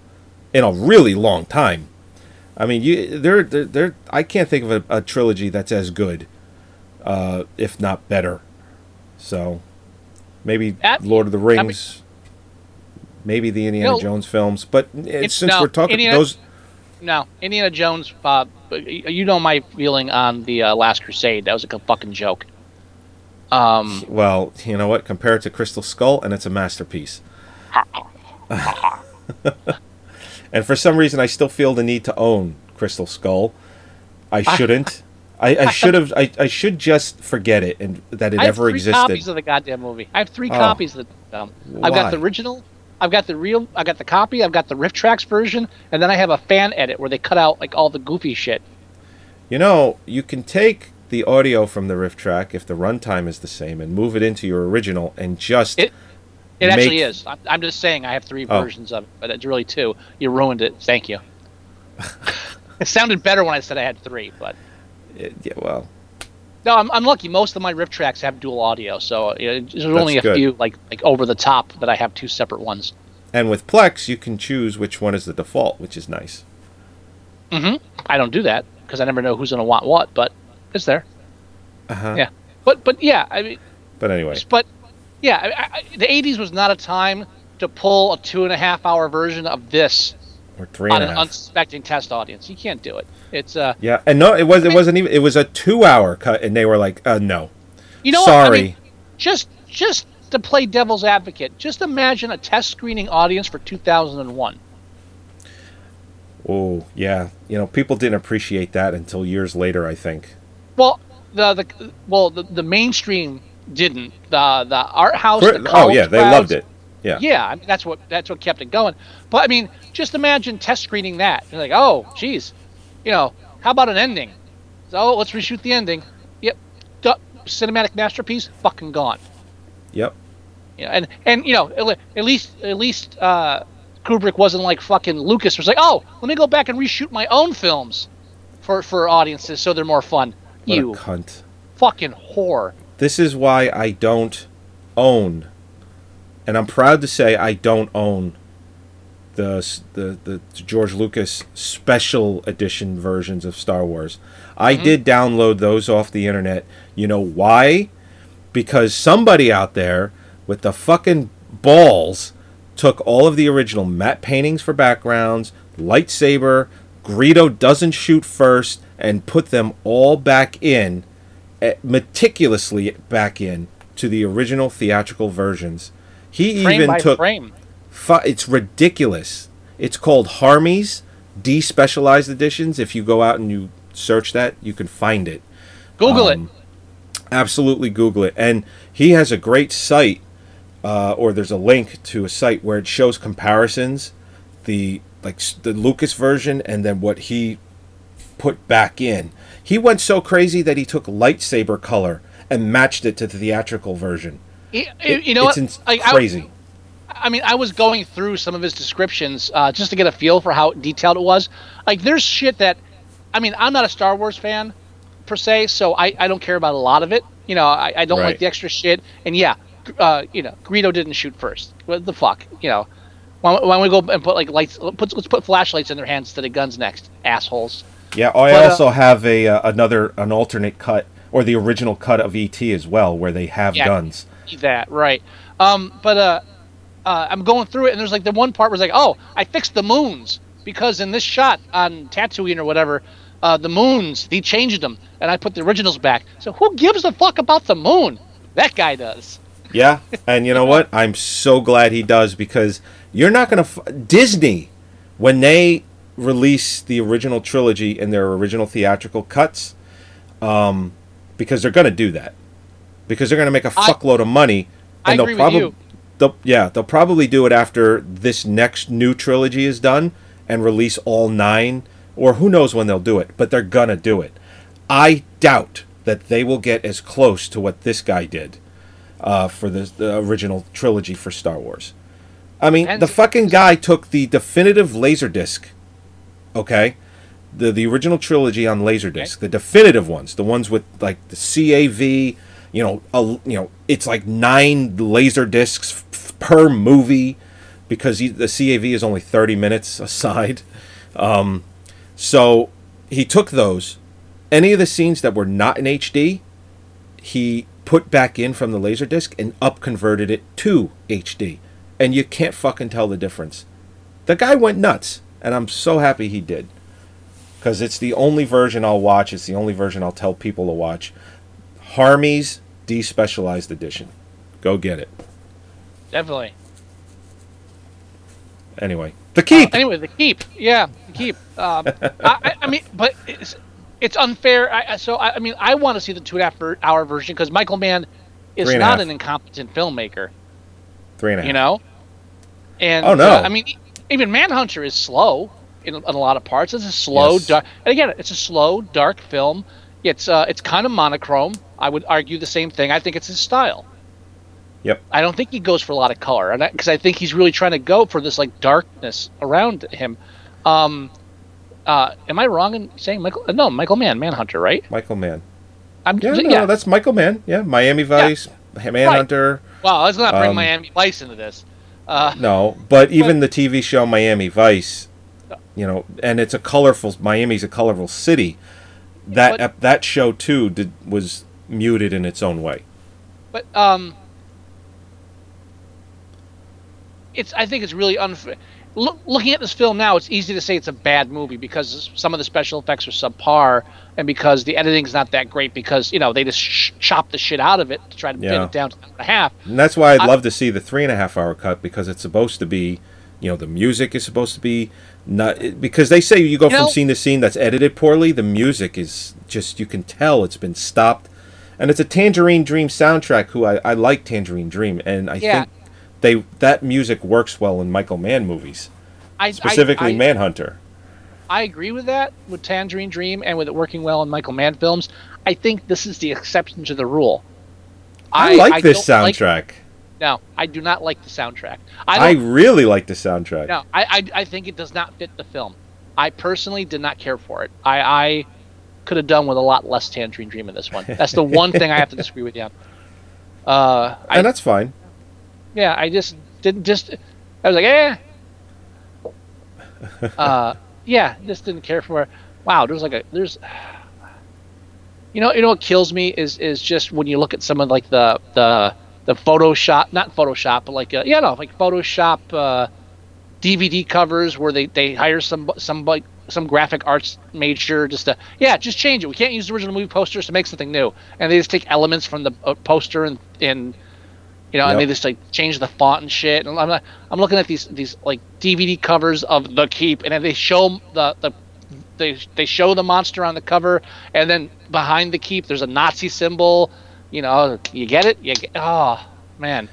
S6: in a really long time. I mean, you there there. I can't think of a, a trilogy that's as good, uh, if not better. So, maybe
S1: That-
S6: Lord of the Rings maybe the Indiana
S1: No.
S6: Jones films. But uh, since
S1: no,
S6: we're talking
S1: Indiana-
S6: those,
S1: No, Indiana Jones. Uh, you know my feeling on the uh, Last Crusade. That was a fucking joke. Um,
S6: well, you know what? Compare it to Crystal Skull, and it's a masterpiece. and for some reason, I still feel the need to own Crystal Skull. I shouldn't. I, I should have. I, I should just forget it and that it
S1: I have
S6: ever
S1: three
S6: existed.
S1: copies of the goddamn movie. I have three
S6: Oh.
S1: copies of the. Um, I've got the original. I've got the real. I got the copy. I've got the RiffTrax version, and then I have a fan edit where they cut out like all the goofy shit.
S6: You know, you can take the audio from the riff track if the runtime is the same and move it into your original and just
S1: It- It actually is. I'm, I'm just saying I have three
S6: Oh.
S1: versions of it, but it's really two. You ruined it. Thank you. it sounded better when I said I had three, but
S6: it- yeah, well,
S1: no, I'm, I'm lucky. Most of my RiffTrax have dual audio, so you know, there's only a
S6: good.
S1: few like like over the top that I have two separate ones.
S6: and with Plex you can choose which one is the default, which is nice.
S1: hmm I don't do that because I never know who's going to want what, but it's there.
S6: Uh-huh.
S1: Yeah, but but yeah, I mean,
S6: But anyway,
S1: but yeah, I, I, the '80s was not a time to pull a two and a half hour version of this
S6: or three
S1: on
S6: and
S1: an
S6: half.
S1: unsuspecting test audience. You can't do it. It's uh,
S6: Yeah, and no, it was it wasn't even it was a two hour cut, and they were like, uh, no,
S1: you know,
S6: sorry.
S1: what? I mean, just just to play devil's advocate, just imagine a test screening audience for 2001.
S6: oh yeah, you know, people didn't appreciate that until years later. I think.
S1: Well, the the well the, the mainstream didn't. The the art house.
S6: For-
S1: the
S6: oh yeah, they loved it. Yeah.
S1: Yeah, I mean, that's what that's what kept it going. But I mean, just imagine test screening that. You're like, oh, geez, you know, how about an ending? So let's reshoot the ending. Yep, Duh, cinematic masterpiece, fucking gone.
S6: Yep.
S1: You know, and and you know, at least at least uh, Kubrick wasn't like fucking Lucas was like, oh, let me go back and reshoot my own films for for audiences so they're more fun.
S6: What
S1: you
S6: cunt.
S1: fucking whore.
S6: This is why I don't own, and I'm proud to say I don't own the the the George Lucas special edition versions of Star Wars. I did download those off the internet. You know why? Because somebody out there with the fucking balls took all of the original matte paintings for backgrounds, lightsaber, Greedo doesn't shoot first, and put them all back in eh, meticulously back in to the original theatrical versions. He
S1: Frame
S6: even took
S1: frame.
S6: fu- it's ridiculous. It's called Harmy's despecialized editions. If you go out and you search that, you can find it.
S1: Google
S6: Um, Absolutely, Google it. And he has a great site, uh, or there's a link to a site where it shows comparisons, the like the Lucas version, and then what he put back in. He went so crazy that he took lightsaber color and matched it to the theatrical version.
S1: It.
S6: It-
S1: you know
S6: it's
S1: what? Like, I-
S6: crazy.
S1: I mean, I was going through some of his descriptions uh, just to get a feel for how detailed it was. Like, there's shit that, I mean, I'm not a Star Wars fan per se, so I, I don't care about a lot of it. You know, I, I don't
S6: Right.
S1: like the extra shit. And yeah, uh, you know, Greedo didn't shoot first. What the fuck? You know, why, why don't we go and put like lights? Put, let's put flashlights in their hands instead of guns next, assholes.
S6: Yeah, I
S1: But, uh,
S6: also have a uh, another an alternate cut or the original cut of ET as well, where they have
S1: Yeah.
S6: guns.
S1: That right. Um, but uh, uh, I'm going through it, and there's like the one part where it's like, oh, I fixed the moons because in this shot on Tatooine or whatever, uh, the moons he changed them, and I put the originals back. So who gives a fuck about the moon? That guy does.
S6: Yeah, and you know what? I'm so glad he does because you're not gonna f- Disney when they release the original trilogy in their original theatrical cuts, um, because they're gonna do that because they're gonna make a fuckload of money,
S1: I
S6: and they'll probably they'll yeah they'll probably do it after this next new trilogy is done and release all nine or who knows when they'll do it, but they're gonna do it. I doubt that they will get as close to what this guy did uh, for the, the original trilogy for Star Wars. I mean,
S1: And-
S6: the fucking guy took the definitive Laserdisc, okay, the the original trilogy on Laserdisc, the definitive ones, the ones with like the CAV, you know, a, you know, it's like nine laser discs f- per movie because he, the CAV is only thirty minutes aside. Um, so he took those. Any of the scenes that were not in HD, he put back in from the laser disc and up converted it to HD. And you can't fucking tell the difference. The guy went nuts, and I'm so happy he did. Because it's the only version I'll watch, it's the only version I'll tell people to watch. Harmy's Despecialized Edition. Go get it.
S1: Definitely.
S6: Anyway, the keep!
S1: Uh, anyway, the keep. Yeah, the keep. Um, I, I, mean, but it's, it's unfair. I, so I, I mean, I want to see the two and a half hour version because Michael Mann is
S6: Three and a
S1: not an incompetent filmmaker.
S6: Three and a half.
S1: You know. And
S6: Oh, no.
S1: uh, I mean, even Manhunter is slow in, in a lot of parts. It's a slow,
S6: Yes.
S1: dark. And again, it's a slow, dark film. It's uh, it's kind of monochrome. I would argue the same thing. I think it's his style.
S6: Yep.
S1: I don't think he goes for a lot of color, and because I, think he's really trying to go for this like darkness around him. Um, uh, am I wrong in saying Michael? uh, No, Michael Mann, Manhunter, right?
S6: Michael Mann.
S1: I'm
S6: Yeah,
S1: yeah.
S6: no, that's Michael Mann. Yeah, Miami Vice, Manhunter.
S1: wow, let's not bring
S6: um,
S1: Miami Vice into this. Uh,
S6: No, but even the TV show Miami Vice, you know, and it's a colorful. Miami's a colorful city. That
S1: But-
S6: ep- that show too did was muted in its own way.
S1: But um, it's I think it's really unfair. Look, looking at this film now, it's easy to say it's a bad movie because some of the special effects are subpar, and because the editing's not that great. Because you know they just sh- chop the shit out of it to try to pin
S6: Yeah.
S1: it down to an hour and a half.
S6: And that's why I'd
S1: I-
S6: love to see the three and a half hour cut because it's supposed to be, you know, the music is supposed to be not because they say you go
S1: You
S6: from
S1: know-
S6: scene to scene that's edited poorly. The music is just you can tell it's been stopped, and it's a Tangerine Dream soundtrack. Who I, I like Tangerine Dream, and I
S1: Yeah.
S6: think they that music works well in Michael Mann movies,
S1: I,
S6: specifically
S1: I, I,
S6: Manhunter.
S1: I agree with that with Tangerine Dream and with it working well in Michael Mann films. I think this is the exception to the rule.
S6: I, like this
S1: don't like-
S6: soundtrack.
S1: No, I do not like the soundtrack. I
S6: I, really like the soundtrack.
S1: No, I, I I think it does not fit the film. I personally did not care for it. I, I could have done with a lot less Tangerine Dream in this one. That's the one thing I have to disagree with you on. Uh, I,
S6: and that's fine.
S1: yeah, I just didn't just. I was like, eh. uh, yeah, just didn't care for. Wow, there's like a there's. You know, you know what kills me is is just when you look at some of like the the the Photoshop, not Photoshop, but like uh, yeah, no, like Photoshop uh, DVD covers where they they hire some some like some graphic arts major just to yeah, just change it. We can't use the original movie posters to make something new, and they just take elements from the uh, poster and and You know, and they just like change the font and shit. And I'm not, I'm looking at these these like DVD covers of The Keep, and then they show the the they they show the monster on the cover, and then behind the keep there's a Nazi symbol. You know, you get it? You get, oh man.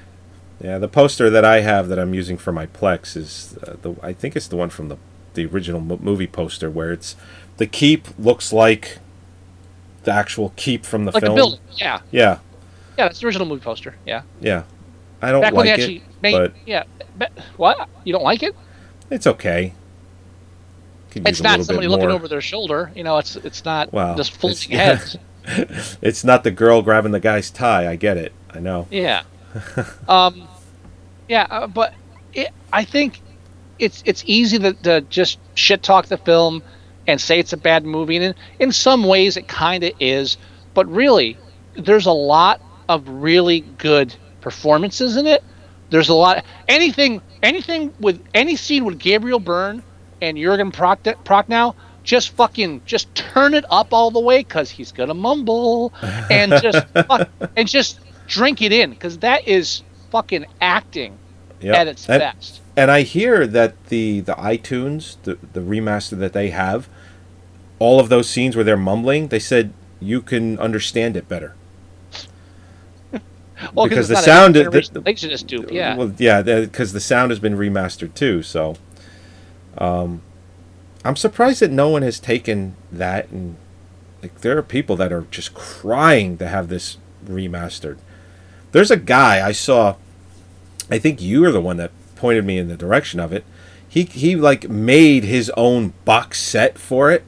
S6: Yeah, the poster that I have that I'm using for my Plex is uh, the I think it's the one from the the original movie poster where it's the keep looks like the actual keep from the
S1: Like
S6: film.
S1: the building, yeah,
S6: Yeah,
S1: yeah. That's the original movie poster. Yeah,
S6: yeah. I don't
S1: back
S6: like it,
S1: actually made.
S6: but
S1: yeah, be- what? You don't like it?
S6: it's okay.
S1: It's not somebody looking over their shoulder. You know, it's it's not
S6: Well,
S1: just folding heads.
S6: it's not the girl grabbing the guy's tie. I get it. I know.
S1: Yeah. um, yeah, uh, but it, I think it's it's easy to, to just shit talk the film and say it's a bad movie, and in, in some ways it kind of is. But really, there's a lot of really good performances in it. There's a lot. Anything, anything with any scene with Gabriel Byrne and Jurgen Proch- Prochnow, just fucking, just turn it up all the way because he's gonna mumble and just fuck, and just drink it in because that is fucking acting
S6: Yep.
S1: at its
S6: and,
S1: best.
S6: And I hear that the the iTunes, the the remaster that they have, all of those scenes where they're mumbling, they said you can understand it better.
S1: Well,
S6: because the sound- the- the-
S1: they should just do yeah.
S6: Well, yeah, because the sound has been remastered too. So, um, I'm surprised that no one has taken that and like there are people that are just crying to have this remastered. There's a guy I saw. I think you are the one that pointed me in the direction of it. He he like made his own box set for it.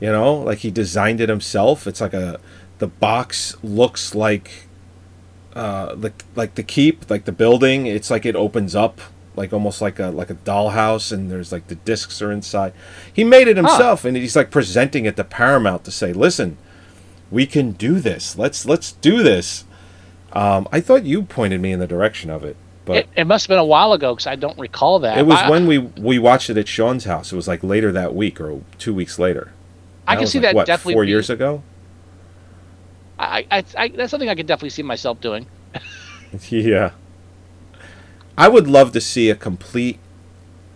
S6: You know, like he designed it himself. It's like a the box looks like uh like like the keep like the building it's like it opens up like almost like a like a dollhouse and there's like the discs are inside he made it himself and he's like presenting it to paramount to say listen we can do this let's let's do this um i thought you pointed me in the direction of it but
S1: it, it must have been a while ago because I don't recall that.
S6: it was
S1: I,
S6: when we we watched it at sean's house it was like later that week or two weeks later
S1: I can see
S6: like,
S1: that
S6: what,
S1: definitely.
S6: four
S1: being-
S6: years ago
S1: I, I, I, that's something I could definitely see myself doing.
S6: Yeah. I would love to see a complete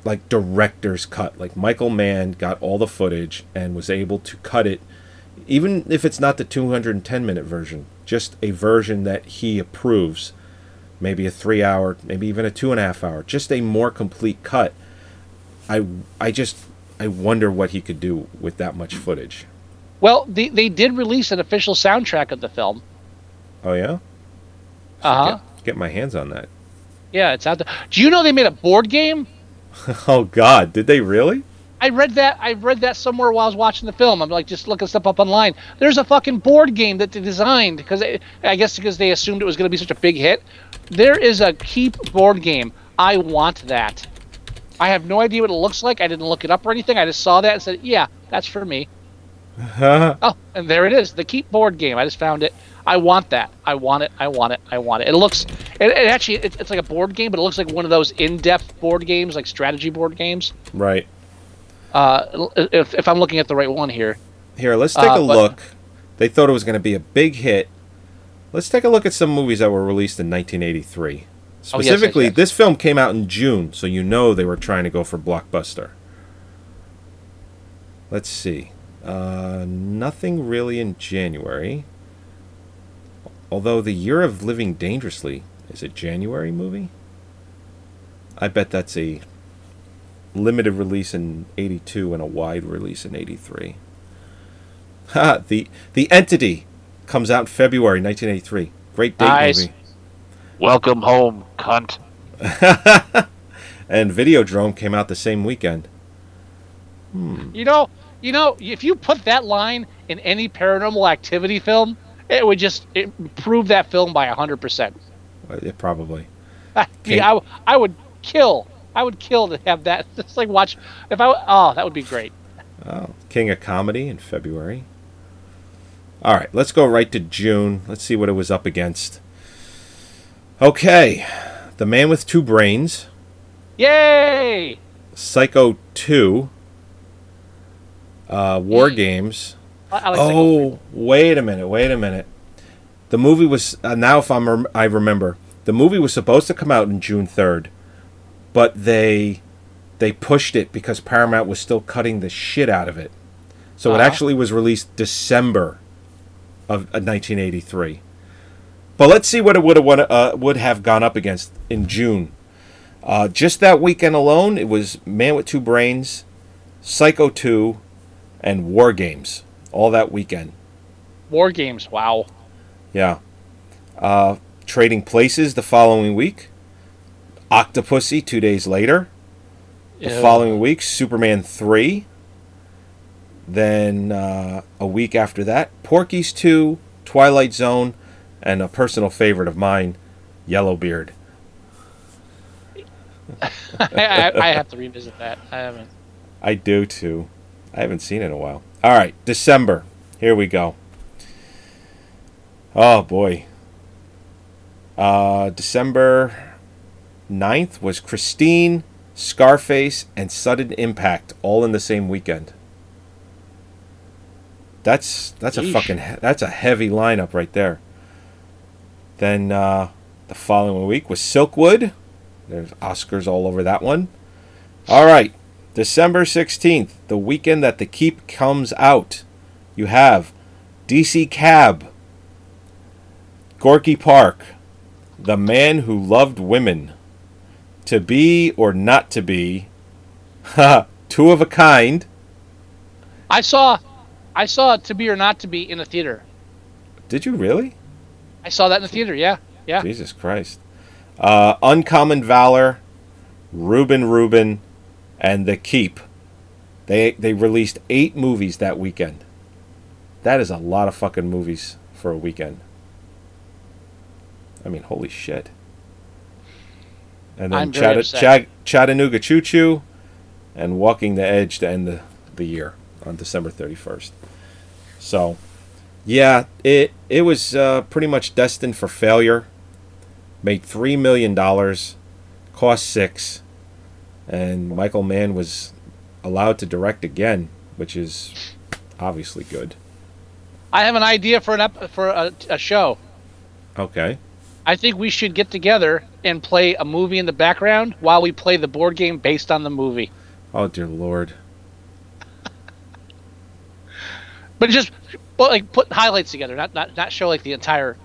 S6: like director's cut. Like Michael Mann got all the footage and was able to cut it even if it's not the 210 minute version, just a version that he approves. Maybe a three hour, maybe even a two and a half hour, just a more complete cut. I I just I wonder what he could do with that much footage.
S1: Well, they, they did release an official soundtrack of the film.
S6: Oh yeah?
S1: Uh huh.
S6: Get, get my hands on that.
S1: Yeah, it's out there. Do you know they made a board game?
S6: Oh god, did they really?
S1: I read that. I read that somewhere while I was watching the film. I'm like just looking stuff up online. There's a fucking board game that they designed because I guess because they assumed it was going to be such a big hit. There is a keep board game. I want that. I have no idea what it looks like. I didn't look it up or anything. I just saw that and said, "Yeah, that's for me." oh, and there it is, the keep board game. I just found it. I want that. I want it. I want it. I want it. It looks. It, it actually. It, it's like a board game, but it looks like one of those in-depth board games, like strategy board games.
S6: Right.
S1: Uh, if, if I'm looking at the right one here.
S6: Here, let's take
S1: Uh,
S6: a
S1: but-
S6: look. They thought it was going to be a big hit. Let's take a look at some movies that were released in 1983.
S1: Oh, yes, yes,
S6: Specifically,
S1: yes.
S6: this film came out in June, so you know they were trying to go for blockbuster. Let's see. Uh, nothing really in January. Although the Year of Living Dangerously is a January movie. I bet that's a limited release in 82 and a wide release in 83. Ha, the the entity comes out in February 1983. Great date
S1: Nice.
S6: movie.
S1: Welcome home, cunt.
S6: and Videodrome came out the same weekend. Hmm.
S1: You know, you know, if you put that line in any paranormal activity film, it would just improve that film by hundred percent.
S6: Uh, yeah, probably.
S1: I, I, I would kill. I would kill to have that. Just like watch. If I, oh, that would be great.
S6: Oh, King of Comedy in February. All right, let's go right to June. Let's see what it was up against. Okay, The Man with Two Brains,
S1: Yay!
S6: Psycho 2, uh, War Games.
S1: I like
S6: Oh, wait a minute, wait a minute. The movie was uh, now if I'm rem- I remember. The movie was supposed to come out in June 3rd, but they they pushed it because Paramount was still cutting the shit out of it. So it
S1: Uh-huh.
S6: actually was released December of uh, 1983. But let's see what it would have uh, would have gone up against in June. Uh, just that weekend alone, it was Man with Two Brains, Psycho 2, and War Games. All that weekend.
S1: War games. Wow.
S6: Yeah. Uh, Trading Places the following week. Octopussy two days later. The
S1: Ew.
S6: following week, Superman 3. Then uh, a week after that, Porky's 2, Twilight Zone, and a personal favorite of mine, Yellowbeard.
S1: I, I, I have to revisit that. I haven't.
S6: I do too. I haven't seen it in a while. All right, December. Here we go. Oh boy. Uh, December 9th was Christine, Scarface, and Sudden Impact all in the same weekend. That's that's a fucking that's a heavy lineup right there. Then uh, the following week was Silkwood. There's Oscars all over that one. All right, December 16th, the weekend that The Keep comes out. You have DC Cab, Gorky Park, The Man Who Loved Women, To Be or Not to Be, Two of a Kind.
S1: I saw, I saw To Be or Not to Be in the theater.
S6: Did you really?
S1: I saw that in the theater. Yeah, yeah.
S6: Jesus Christ. Uh, Uncommon Valor, Reuben Reuben, and The Keep. They they released eight movies that weekend. That is a lot of fucking movies for a weekend. I mean, holy shit. And then
S1: I'm very
S6: Chatta-
S1: upset.
S6: Chag- Chattanooga Choo Choo and Walking the Edge to end the, the year on December 31st. So, yeah, it it was uh, pretty much destined for failure. Made three million dollars, cost six, and Michael Mann was allowed to direct again, which is obviously good.
S1: I have an idea for an ep- for a, a show.
S6: Okay.
S1: I think we should get together and play a movie in the background while we play the board game based on the movie.
S6: Oh dear lord.
S1: But just but like put highlights together, not not not show like the entire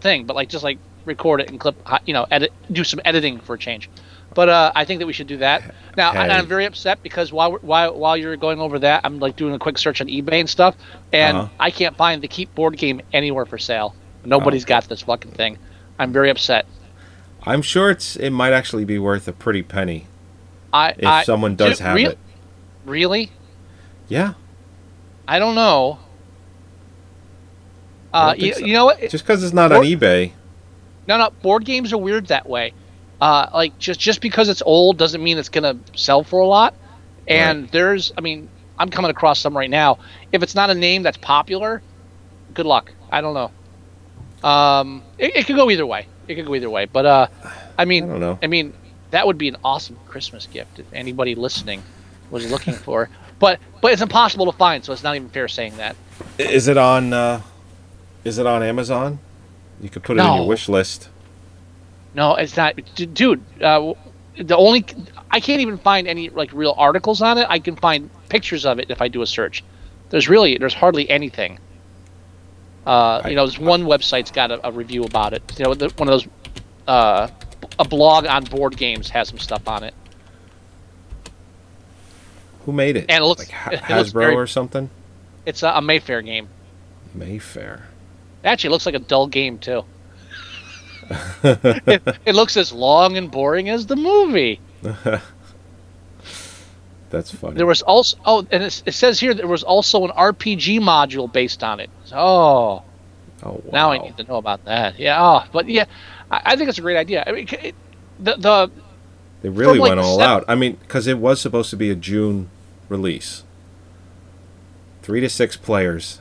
S1: thing, but like just like record it and clip, you know, edit, do some editing for a change. But uh, I think that we should do that. Now, I,
S6: Hey.
S1: I'm very upset because while while while you're going over that, I'm like doing a quick search on eBay and stuff, and
S6: Uh-huh.
S1: I can't find the Keep board game anywhere for sale. Nobody's
S6: Oh.
S1: got this fucking thing. I'm very upset.
S6: I'm sure it's it might actually be worth a pretty penny
S1: I
S6: if
S1: I,
S6: someone does
S1: Dude,
S6: have
S1: rea-
S6: it.
S1: Really?
S6: Yeah.
S1: I don't know.
S6: I
S1: Uh,
S6: don't
S1: you,
S6: so.
S1: you know what?
S6: Just because it's not on eBay.
S1: No, no. Board games are weird that way. Uh, like just just because it's old doesn't mean it's gonna sell for a lot. And there's, I mean, I'm coming across some right now. If it's not a name that's popular, good luck. I don't know. Um, it, it could go either way. It could go either way. But uh, I mean,
S6: I don't know.
S1: I mean, that would be an awesome Christmas gift if anybody listening was looking for. But but it's impossible to find, so it's not even fair saying that.
S6: Is it on? Uh, is it on Amazon? You could put it in
S1: No.
S6: your wish list.
S1: No, it's not, dude. Uh, the only I can't even find any like real articles on it. I can find pictures of it if I do a search. There's really there's hardly anything. Uh, you know, there's one website's got a, a review about it. You know, the, one of those uh, a blog on board games has some stuff on it,
S6: Who made it?
S1: and it looks
S6: like Ha-
S1: it looks
S6: Hasbro
S1: very-
S6: or something.
S1: It's a, a Mayfair game.
S6: Mayfair.
S1: Actually, looks like a dull game too. it, it looks as long and boring as the movie.
S6: That's funny.
S1: There was also oh, and it, it says here there was also an RPG module based on it. Oh,
S6: oh, wow.
S1: now I need to know about that. Yeah, oh, but yeah, I, I think it's a great idea. I mean, it, the the
S6: They really
S1: like,
S6: went all
S1: sev-
S6: out. I mean, because it was supposed to be a June release. Three to six players.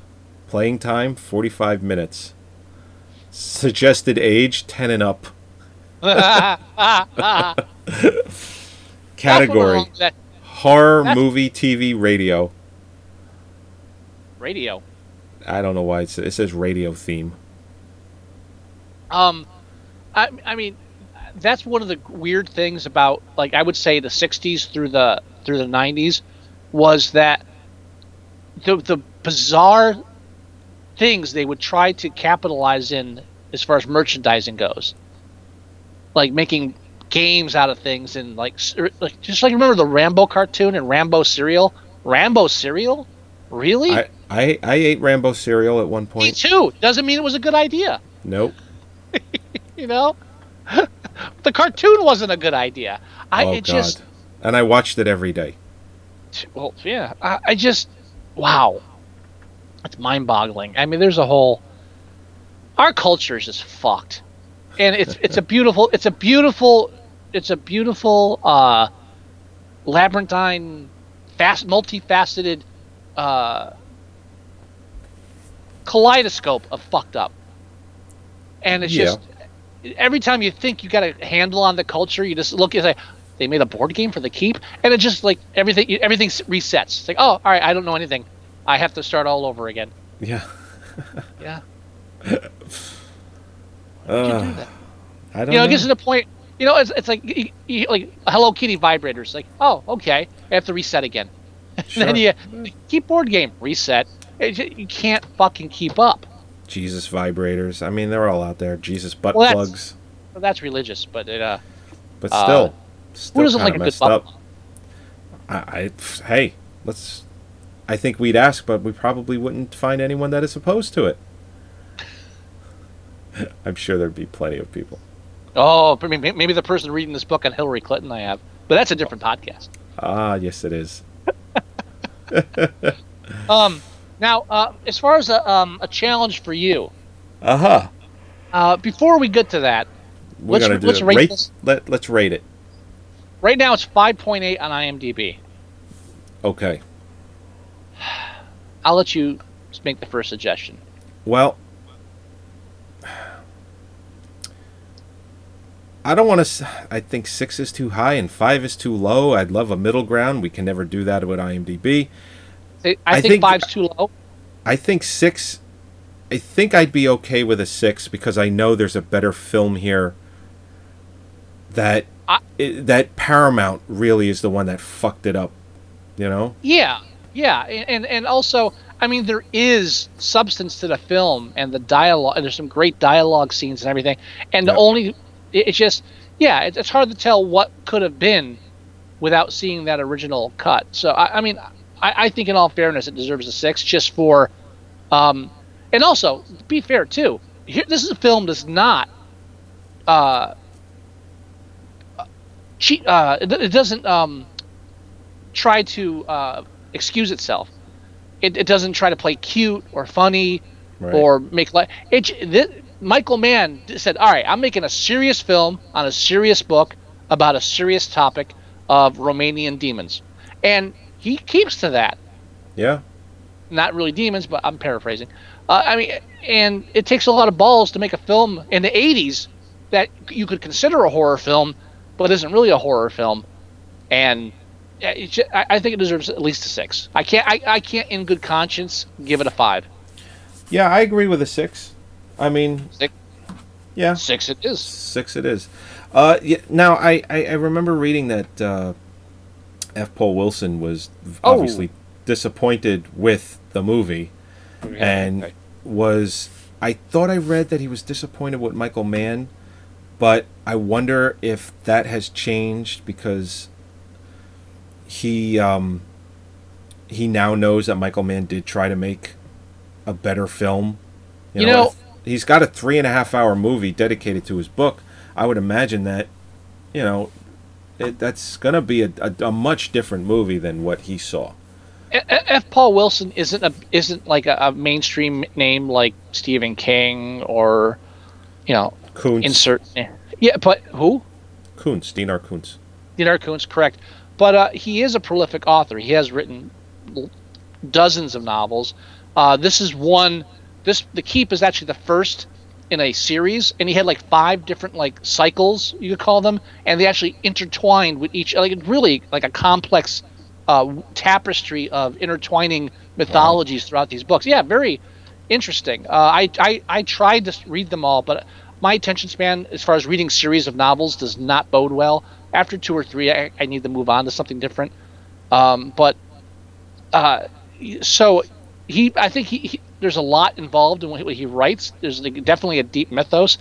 S6: Playing time, 45 minutes. Suggested age, 10 and up. Category Horror, movie, TV, radio.
S1: radio.
S6: I don't know why it says radio theme.
S1: Um, I, I mean, that's one of the weird things about like I would say the '60s through the through the '90s was that the the bizarre things they would try to capitalize in as far as merchandising goes, like making games out of things and like, er, like just like remember the Rambo cartoon and Rambo cereal. Rambo cereal, really?
S6: I, I I ate Rambo cereal at one point.
S1: Me too. Doesn't mean it was a good idea.
S6: Nope.
S1: You know, the cartoon wasn't a good idea. I
S6: oh
S1: it
S6: God.
S1: just
S6: and I watched it every day.
S1: well, yeah. I, I just wow, it's mind-boggling. I mean, there's a whole our culture is just fucked, and it's it's a beautiful it's a beautiful it's a beautiful uh, labyrinthine, fast multifaceted uh, kaleidoscope of fucked up, and it's
S6: Yeah.
S1: just every time you think you got a handle on the culture, you just look and say, they made a board game for the keep, and it just like everything everything resets. It's like, oh, all right, I don't know anything. I have to start all over again.
S6: Yeah.
S1: Yeah,
S6: Uh,
S1: that.
S6: I don't
S1: you know,
S6: know.
S1: it gets to the point. You know, it's, it's like you, you, like Hello Kitty vibrators. Like, oh, okay, I have to reset again.
S6: Sure.
S1: then you keep board game reset. It, you can't fucking keep up.
S6: Jesus vibrators. I mean, they're all out there. Jesus butt
S1: Well, that's-
S6: plugs.
S1: Well, that's religious, but it, uh,
S6: But
S1: uh,
S6: still, still
S1: who doesn't like a good butt plug?
S6: I, I hey, let's. I think we'd ask, but we probably wouldn't find anyone that is opposed to it. I'm sure there'd be plenty of people.
S1: Oh, I mean, maybe the person reading this book on Hillary Clinton I have, but that's a different podcast.
S6: Ah, yes, it is.
S1: Um, now, uh, as far as a, um, a challenge for you,
S6: Uh huh.
S1: uh, before we get to that,
S6: We're
S1: Let's-
S6: do
S1: let's rate
S6: rate.
S1: this.
S6: Let Let's rate it.
S1: right now it's 5.8 on IMDb.
S6: Okay.
S1: I'll let you make the first suggestion.
S6: Well, I don't want to. I think six is too high and five is too low. I'd love a middle ground. We can never do that with IMDb.
S1: I, I, think,
S6: think-
S1: five's too low.
S6: I think six. I think I'd be okay with a six because I know there's a better film here. That
S1: i
S6: that Paramount really is the one that fucked it up. You know.
S1: Yeah, yeah, and, and also, I mean, there is substance to the film and the dialogue. And there's some great dialogue scenes and everything. And the only, it, it's just, yeah, it, it's hard to tell what could have been without seeing that original cut. So I, I mean, I, I think in all fairness, it deserves a six just for, um, and also be fair too. Here, this is a film that's not, uh, cheat. Uh, it, it doesn't um try to uh, excuse itself. It, it doesn't try to play cute or funny
S6: Right.
S1: or make like it. Michael Mann said, "All right, I'm making a serious film on a serious book about a serious topic of Romanian demons," and he keeps to that.
S6: Yeah.
S1: Not really demons, but I'm paraphrasing. Uh, I mean, and it takes a lot of balls to make a film in the '80s that you could consider a horror film, but isn't really a horror film. And yeah, I, I think it deserves at least a six. I can't. I, I can't, in good conscience, give it a five.
S6: Yeah, I agree with a six. I mean,
S1: Six.
S6: yeah,
S1: Six it is.
S6: six it is. Uh, yeah, now I, I, I remember reading that uh, F. Paul Wilson was
S1: Oh.
S6: obviously disappointed with the movie, and
S1: okay.
S6: was I thought I read that he was disappointed with Michael Mann, but I wonder if that has changed because he um, he now knows that Michael Mann did try to make a better film.
S1: You know-
S6: if he's got a three and a half hour movie dedicated to his book. I would imagine that, you know, it, that's gonna be a, a, a much different movie than what he saw.
S1: F. F. Paul Wilson isn't a isn't like a, a mainstream name like Stephen King or, you know,
S6: Koontz,
S1: insert. Yeah, but who?
S6: Koontz, Dinar Kuntz.
S1: Dean R. Koontz, correct. But uh, he is a prolific author. He has written dozens of novels. Uh, this is one. This the Keep is actually the first in a series, and he had like five different like cycles you could call them, and they actually intertwined with each. Like really like a complex uh, tapestry of intertwining mythologies throughout these books. Yeah, very interesting. Uh, I, I I tried to read them all, but my attention span, as far as reading series of novels, does not bode well. After two or three, I, I need to move on to something different. Um, but uh, so he, I think he, he, there's a lot involved in what he writes. There's definitely a deep mythos,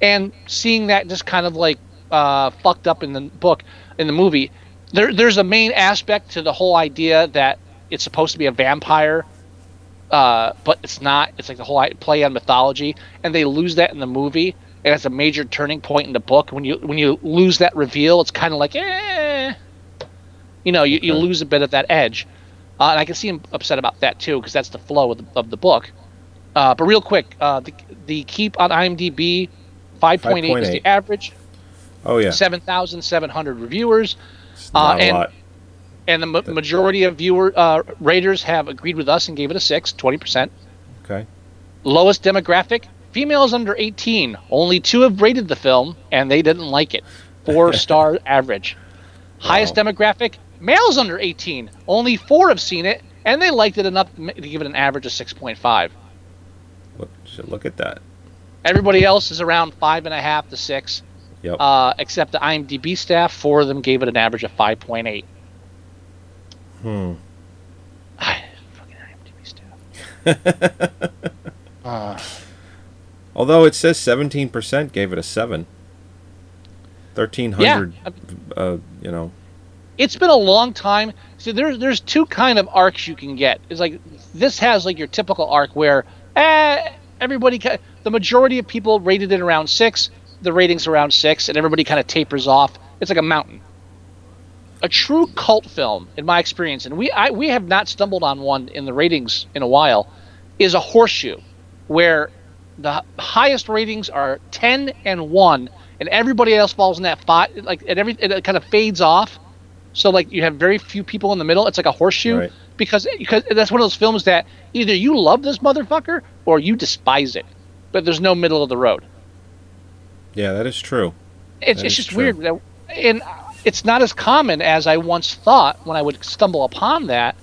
S1: and seeing that just kind of like uh, fucked up in the book, in the movie, there, there's a main aspect to the whole idea that it's supposed to be a vampire, uh, but it's not. It's like the whole play on mythology, and they lose that in the movie, and it's a major turning point in the book. When you when you lose that reveal, it's kind of like, eh, you know, you, you lose a bit of that edge. Uh, and I can see him upset about that too, because that's the flow of the, of the book. Uh, but real quick, uh, the the keep on IMDb, five point eight is the average.
S6: Oh yeah.
S1: Seven thousand seven hundred reviewers.
S6: A
S1: and,
S6: lot.
S1: And the ma- majority of viewer uh, raters have agreed with us and gave it a six, 20%.
S6: Okay.
S1: Lowest demographic, females under 18. Only two have rated the film, and they didn't like it. Four star average. Highest demographic, males under 18. Only four have seen it, and they liked it enough to give it an average of 6.5.
S6: Look, should look at that.
S1: Everybody else is around five and a half to six.
S6: Yep.
S1: Uh, except the IMDb staff, four of them gave it an average of 5.8.
S6: Hmm.
S1: Fucking IMDb staff. uh,
S6: Although it says 17% gave it a 7. 1300 uh, you know.
S1: it's been a long time. So there's there's two kind of arcs you can get. It's like this has like your typical arc where eh, everybody the majority of people rated it around six, the ratings around six, and everybody kind of tapers off. It's like a mountain. A true cult film, in my experience, and we I, we have not stumbled on one in the ratings in a while, is a horseshoe, where the highest ratings are ten and one, and everybody else falls in that five. Like and every it kind of fades off. So like you have very few people in the middle. It's like a horseshoe
S6: Right.
S1: because because that's one of those films that either you love this motherfucker or you despise it, but there's no middle of the road.
S6: Yeah, that is true.
S1: It's
S6: That
S1: it's just
S6: true.
S1: weird, that- and it's not as common as I once thought when I would stumble upon that,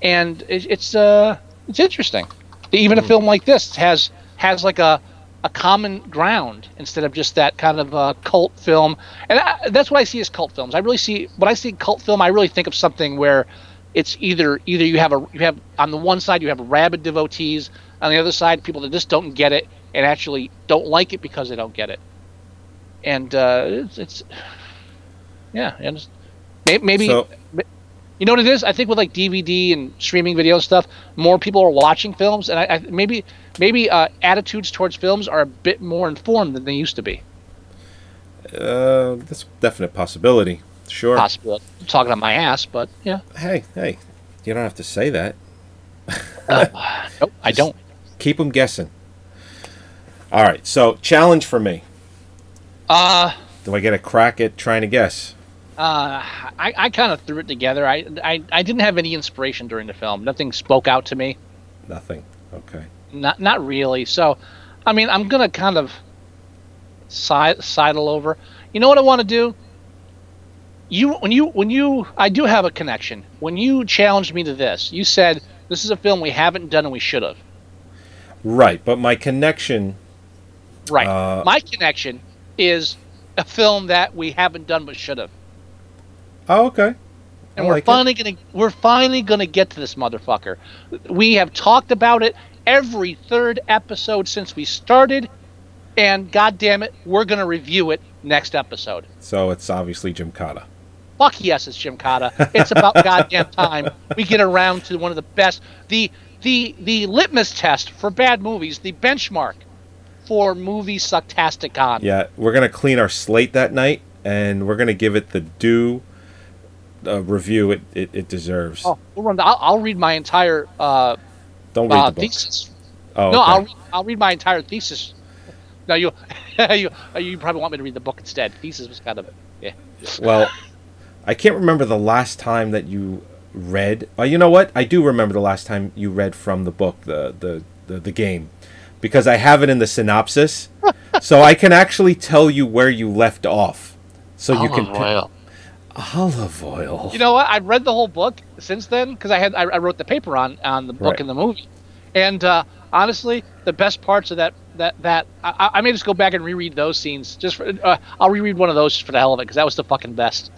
S1: and it, it's uh it's interesting. Even a
S6: Hmm.
S1: film like this has has like a a common ground instead of just that kind of uh, cult film, and I, that's what I see as cult films. I really see when I see cult film, I really think of something where it's either either you have a you have on the one side you have rabid devotees, on the other side people that just don't get it and actually don't like it because they don't get it, and uh, it's, it's yeah, and it's- maybe
S6: So-
S1: you know what it is? I think with like DVD and streaming video and stuff, more people are watching films, and I, I maybe maybe uh, attitudes towards films are a bit more informed than they used to be.
S6: Uh, that's a definite possibility. Sure.
S1: Possible. I'm talking on my ass, but yeah.
S6: Hey, hey. You don't have to say that.
S1: Uh, nope, I don't.
S6: Keep them guessing. All right. So, challenge for me.
S1: Uh,
S6: Do I get a crack at trying to guess?
S1: Uh, I, I kind of threw it together. I, I I didn't have any inspiration during the film. Nothing spoke out to me.
S6: Nothing. Okay.
S1: Not not really. So, I mean, I'm gonna kind of side sidle over. You know what I want to do? You when you when you I do have a connection. When you challenged me to this, you said this is a film we haven't done and we should have.
S6: Right, but my connection.
S1: Right.
S6: Uh,
S1: My connection is a film that we haven't done but should have.
S6: Oh, okay.
S1: And
S6: I
S1: we're
S6: like it.
S1: finally gonna we're finally gonna get to this motherfucker. We have talked about it every third episode since we started, and god damn it, we're gonna review it next episode.
S6: So it's obviously Gymkata.
S1: Fuck yes, it's Gymkata. It's about goddamn time we get around to one of the best the the the litmus test for bad movies, the benchmark for movie sucktasticon.
S6: Yeah, we're gonna clean our slate that night, and we're gonna give it the due uh, review it, it, it deserves.
S1: Oh, we'll run the, I'll, I'll read my entire uh,
S6: Don't read
S1: uh,
S6: the book.
S1: thesis.
S6: Oh,
S1: no,
S6: okay.
S1: I'll read, I'll read my entire thesis. No, you you you probably want me to read the book instead. Thesis was kind of yeah.
S6: Well, I can't remember the last time that you read. Uh, you know what? I do remember the last time you read from the book, the the the, the game, because I have it in the synopsis, so I can actually tell you where you left off. So you can.
S1: Olive oil.
S6: Olive oil.
S1: You know what? I've read the whole book since then because I had I, I wrote the paper on on the book
S6: Right.
S1: and the movie, and uh, honestly, the best parts of that that that I, I may just go back and reread those scenes. Just for, uh, I'll reread one of those just for the hell of it because that was the fucking best.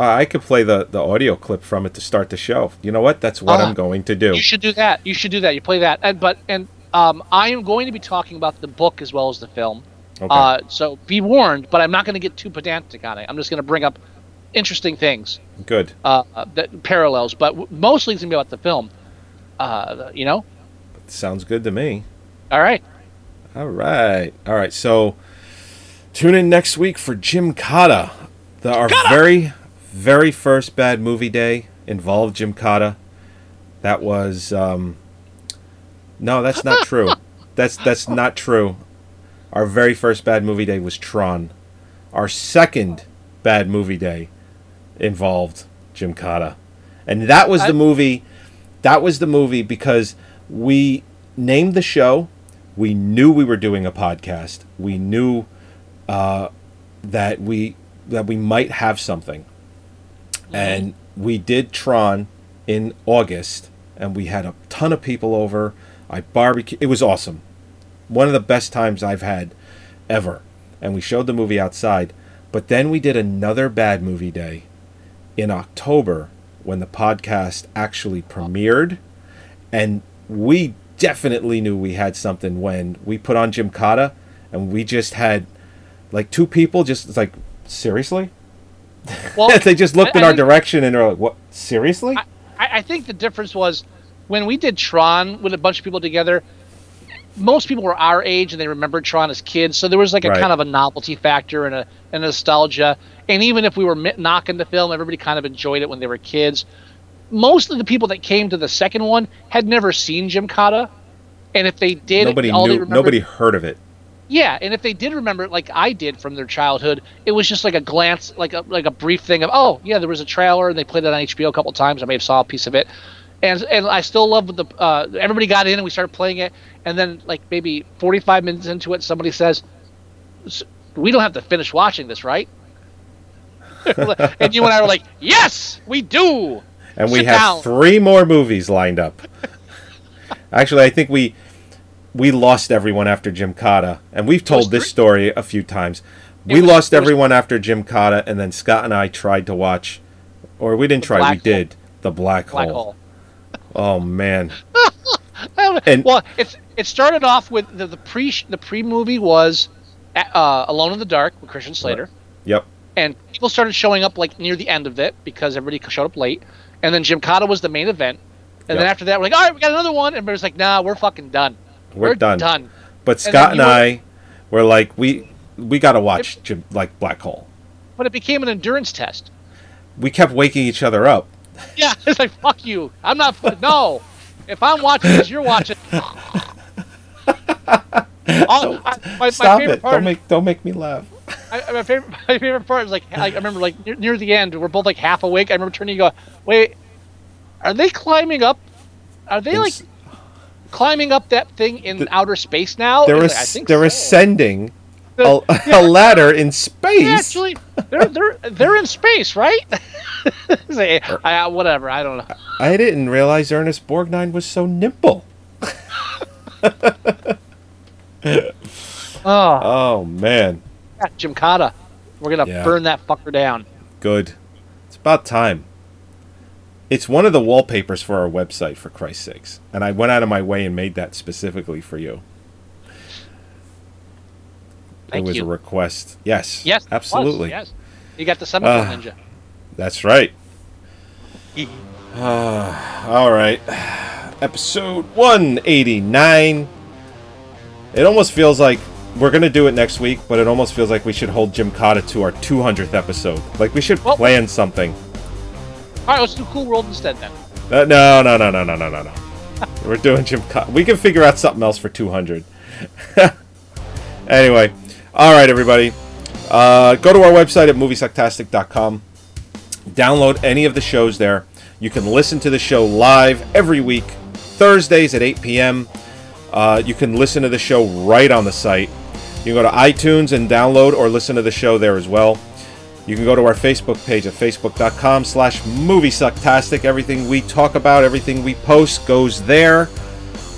S6: Uh, I could play the, the audio clip from it to start the show. You know what? That's what
S1: Uh,
S6: I'm going to do.
S1: You should do that. You should do that. You play that. And but and um, I am going to be talking about the book as well as the film.
S6: Okay.
S1: Uh, so be warned. But I'm not going to get too pedantic on it. I'm just going to bring up interesting things,
S6: Good.
S1: uh, that parallels. But mostly it's going to be about the film. Uh, you know.
S6: Sounds good to me.
S1: All right.
S6: All right. All right. So tune in next week for Gymkata. The, our very, very first bad movie day involved Gymkata. That was um No, that's not true. that's that's not true. Our very first bad movie day was Tron. Our second bad movie day involved Gymkata. And that was
S1: I-
S6: the movie that was the movie because we named the show. We knew we were doing a podcast. We knew uh, that we that we might have something, and we did Tron in August, and we had a ton of people over. I barbecue. It was awesome. One of the best times I've had ever. And we showed the movie outside. But then we did another bad movie day in October when the podcast actually premiered. And we definitely knew we had something when we put on Gymkata and we just had like two people just like, seriously?
S1: Well,
S6: they just looked
S1: I-
S6: in
S1: I
S6: our
S1: think-
S6: direction and they're like, what? Seriously?
S1: I, I think the difference was when we did Tron with a bunch of people together. Most people were our age and they remembered Tron as kids, so there was like a
S6: Right.
S1: kind of a novelty factor and a, and nostalgia. And even if we were knocking the film, everybody kind of enjoyed it when they were kids. Most of the people that came to the second one had never seen Gymkata, and if they did,
S6: nobody
S1: all
S6: knew.
S1: remembered-
S6: Nobody heard of it.
S1: Yeah, and if they did remember it like I did from their childhood, it was just like a glance, like a like a brief thing of, oh yeah, there was a trailer and they played it on HBO a couple times. I may have saw a piece of it, and and I still love the uh, everybody got in and we started playing it, and then like maybe 45 minutes into it, somebody says, we don't have to finish watching this, right? and you and I were like, yes, we do.
S6: and we have
S1: down.
S6: three more movies lined up. Actually, I think we we lost everyone after Gymkata, and we've told this story a few times. We
S1: was-
S6: lost everyone after Gymkata, and then Scott and I tried to watch, or we didn't try, we
S1: Hole.
S6: did the Black,
S1: Black
S6: Hole.
S1: hole.
S6: Oh man, And-
S1: well, it's it started off with the, the pre the pre movie was uh, Alone in the Dark with Christian Slater.
S6: yep,
S1: and people started showing up like near the end of it because everybody showed up late. And then Gymkata was the main event. And then after that, we're like, all right, we got another one. And everybody's like, nah, we're fucking done.
S6: We're done.
S1: Done.
S6: but Scott
S1: then
S6: and,
S1: you were-
S6: I were like, we we got to watch Jim, like Black Hole.
S1: But it became an endurance test.
S6: We kept waking each other up.
S1: Yeah, it's like fuck you. I'm not. No, if I'm watching this, you're watching. All, I, my, my
S6: Stop
S1: favorite
S6: it!
S1: part.
S6: Don't make don't make me laugh.
S1: I, my favorite, my favorite part is like I, remember like near, near the end, we're both like half awake. I remember turning and go, wait, are they climbing up? Are they like climbing up that thing in outer space now?
S6: They're
S1: like, I
S6: as-
S1: think
S6: they're
S1: so.
S6: ascending a,
S1: They're-
S6: a ladder in space.
S1: Yeah, actually, they're they're they're in space, right? It's like, er, I, whatever. I don't know.
S6: I didn't realize Ernest Borgnine was so nimble.
S1: Oh,
S6: Oh man,
S1: Gymkata. We're gonna
S6: Yeah.
S1: burn that fucker down.
S6: good. It's about time. It's one of the wallpapers for our website, for Christ's sakes. And I went out of my way and made that specifically for you.
S1: Thank
S6: it was
S1: you.
S6: a request. Yes.
S1: Yes,
S6: Absolutely.
S1: yes, you got the Seminole
S6: Ah.
S1: Ninja.
S6: That's right. Ah, all right. Episode 189. It almost feels like we're going to do it next week, but it almost feels like we should hold Gymkata to our 200th episode. Like we should
S1: Well-
S6: plan something.
S1: All right, let's do Cool World instead then.
S6: Uh, no, no, no, no, no, no, no, no. we're doing Gymkata. We can figure out something else for 200. anyway, all right, everybody. Uh, go to our website at moviesucktastic.com. Download any of the shows there. You can listen to the show live every week, Thursdays at 8 p.m. Uh, you can listen to the show right on the site. You can go to iTunes and download or listen to the show there as well. You can go to our Facebook page at facebook.com slash moviesucktastic. Everything we talk about, everything we post goes there.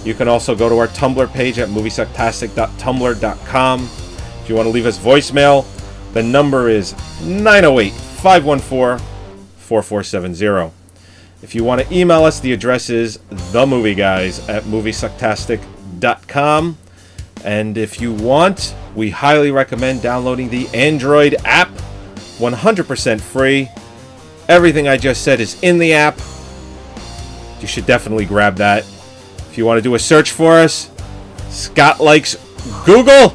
S6: You can also go to our Tumblr page at moviesucktastic.tumblr.com. If you want to leave us voicemail, the number is 908 514 4470. If you want to email us, the address is themovieguys at moviesucktastic.com. And if you want, we highly recommend downloading the Android app, 100% free. Everything I just said is in the app. You should definitely grab that. If you want to do a search for us, Scott likes Google.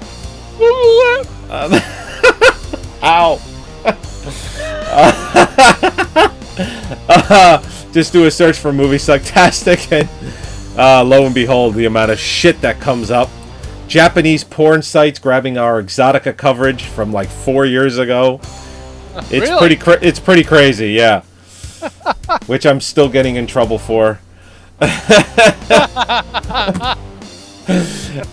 S6: Um, ow. Uh, just do a search for Movie Sucktastic, and uh, lo and behold, the amount of shit that comes up. Japanese porn sites grabbing our Exotica coverage from like four years ago. It's
S1: Really?
S6: pretty. Cra- it's pretty crazy, yeah. Which I'm still getting in trouble for.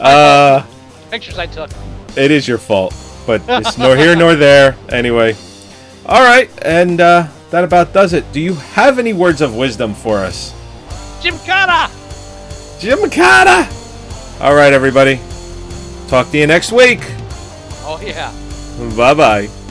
S6: uh,
S1: Pictures I took.
S6: it is your fault, but it's nor here nor there. Anyway, all right, and uh, that about does it. Do you have any words of wisdom for us,
S1: Jim Carter!
S6: Jim Carter? All right, everybody. Talk to you next week.
S1: Oh, yeah.
S6: Bye bye.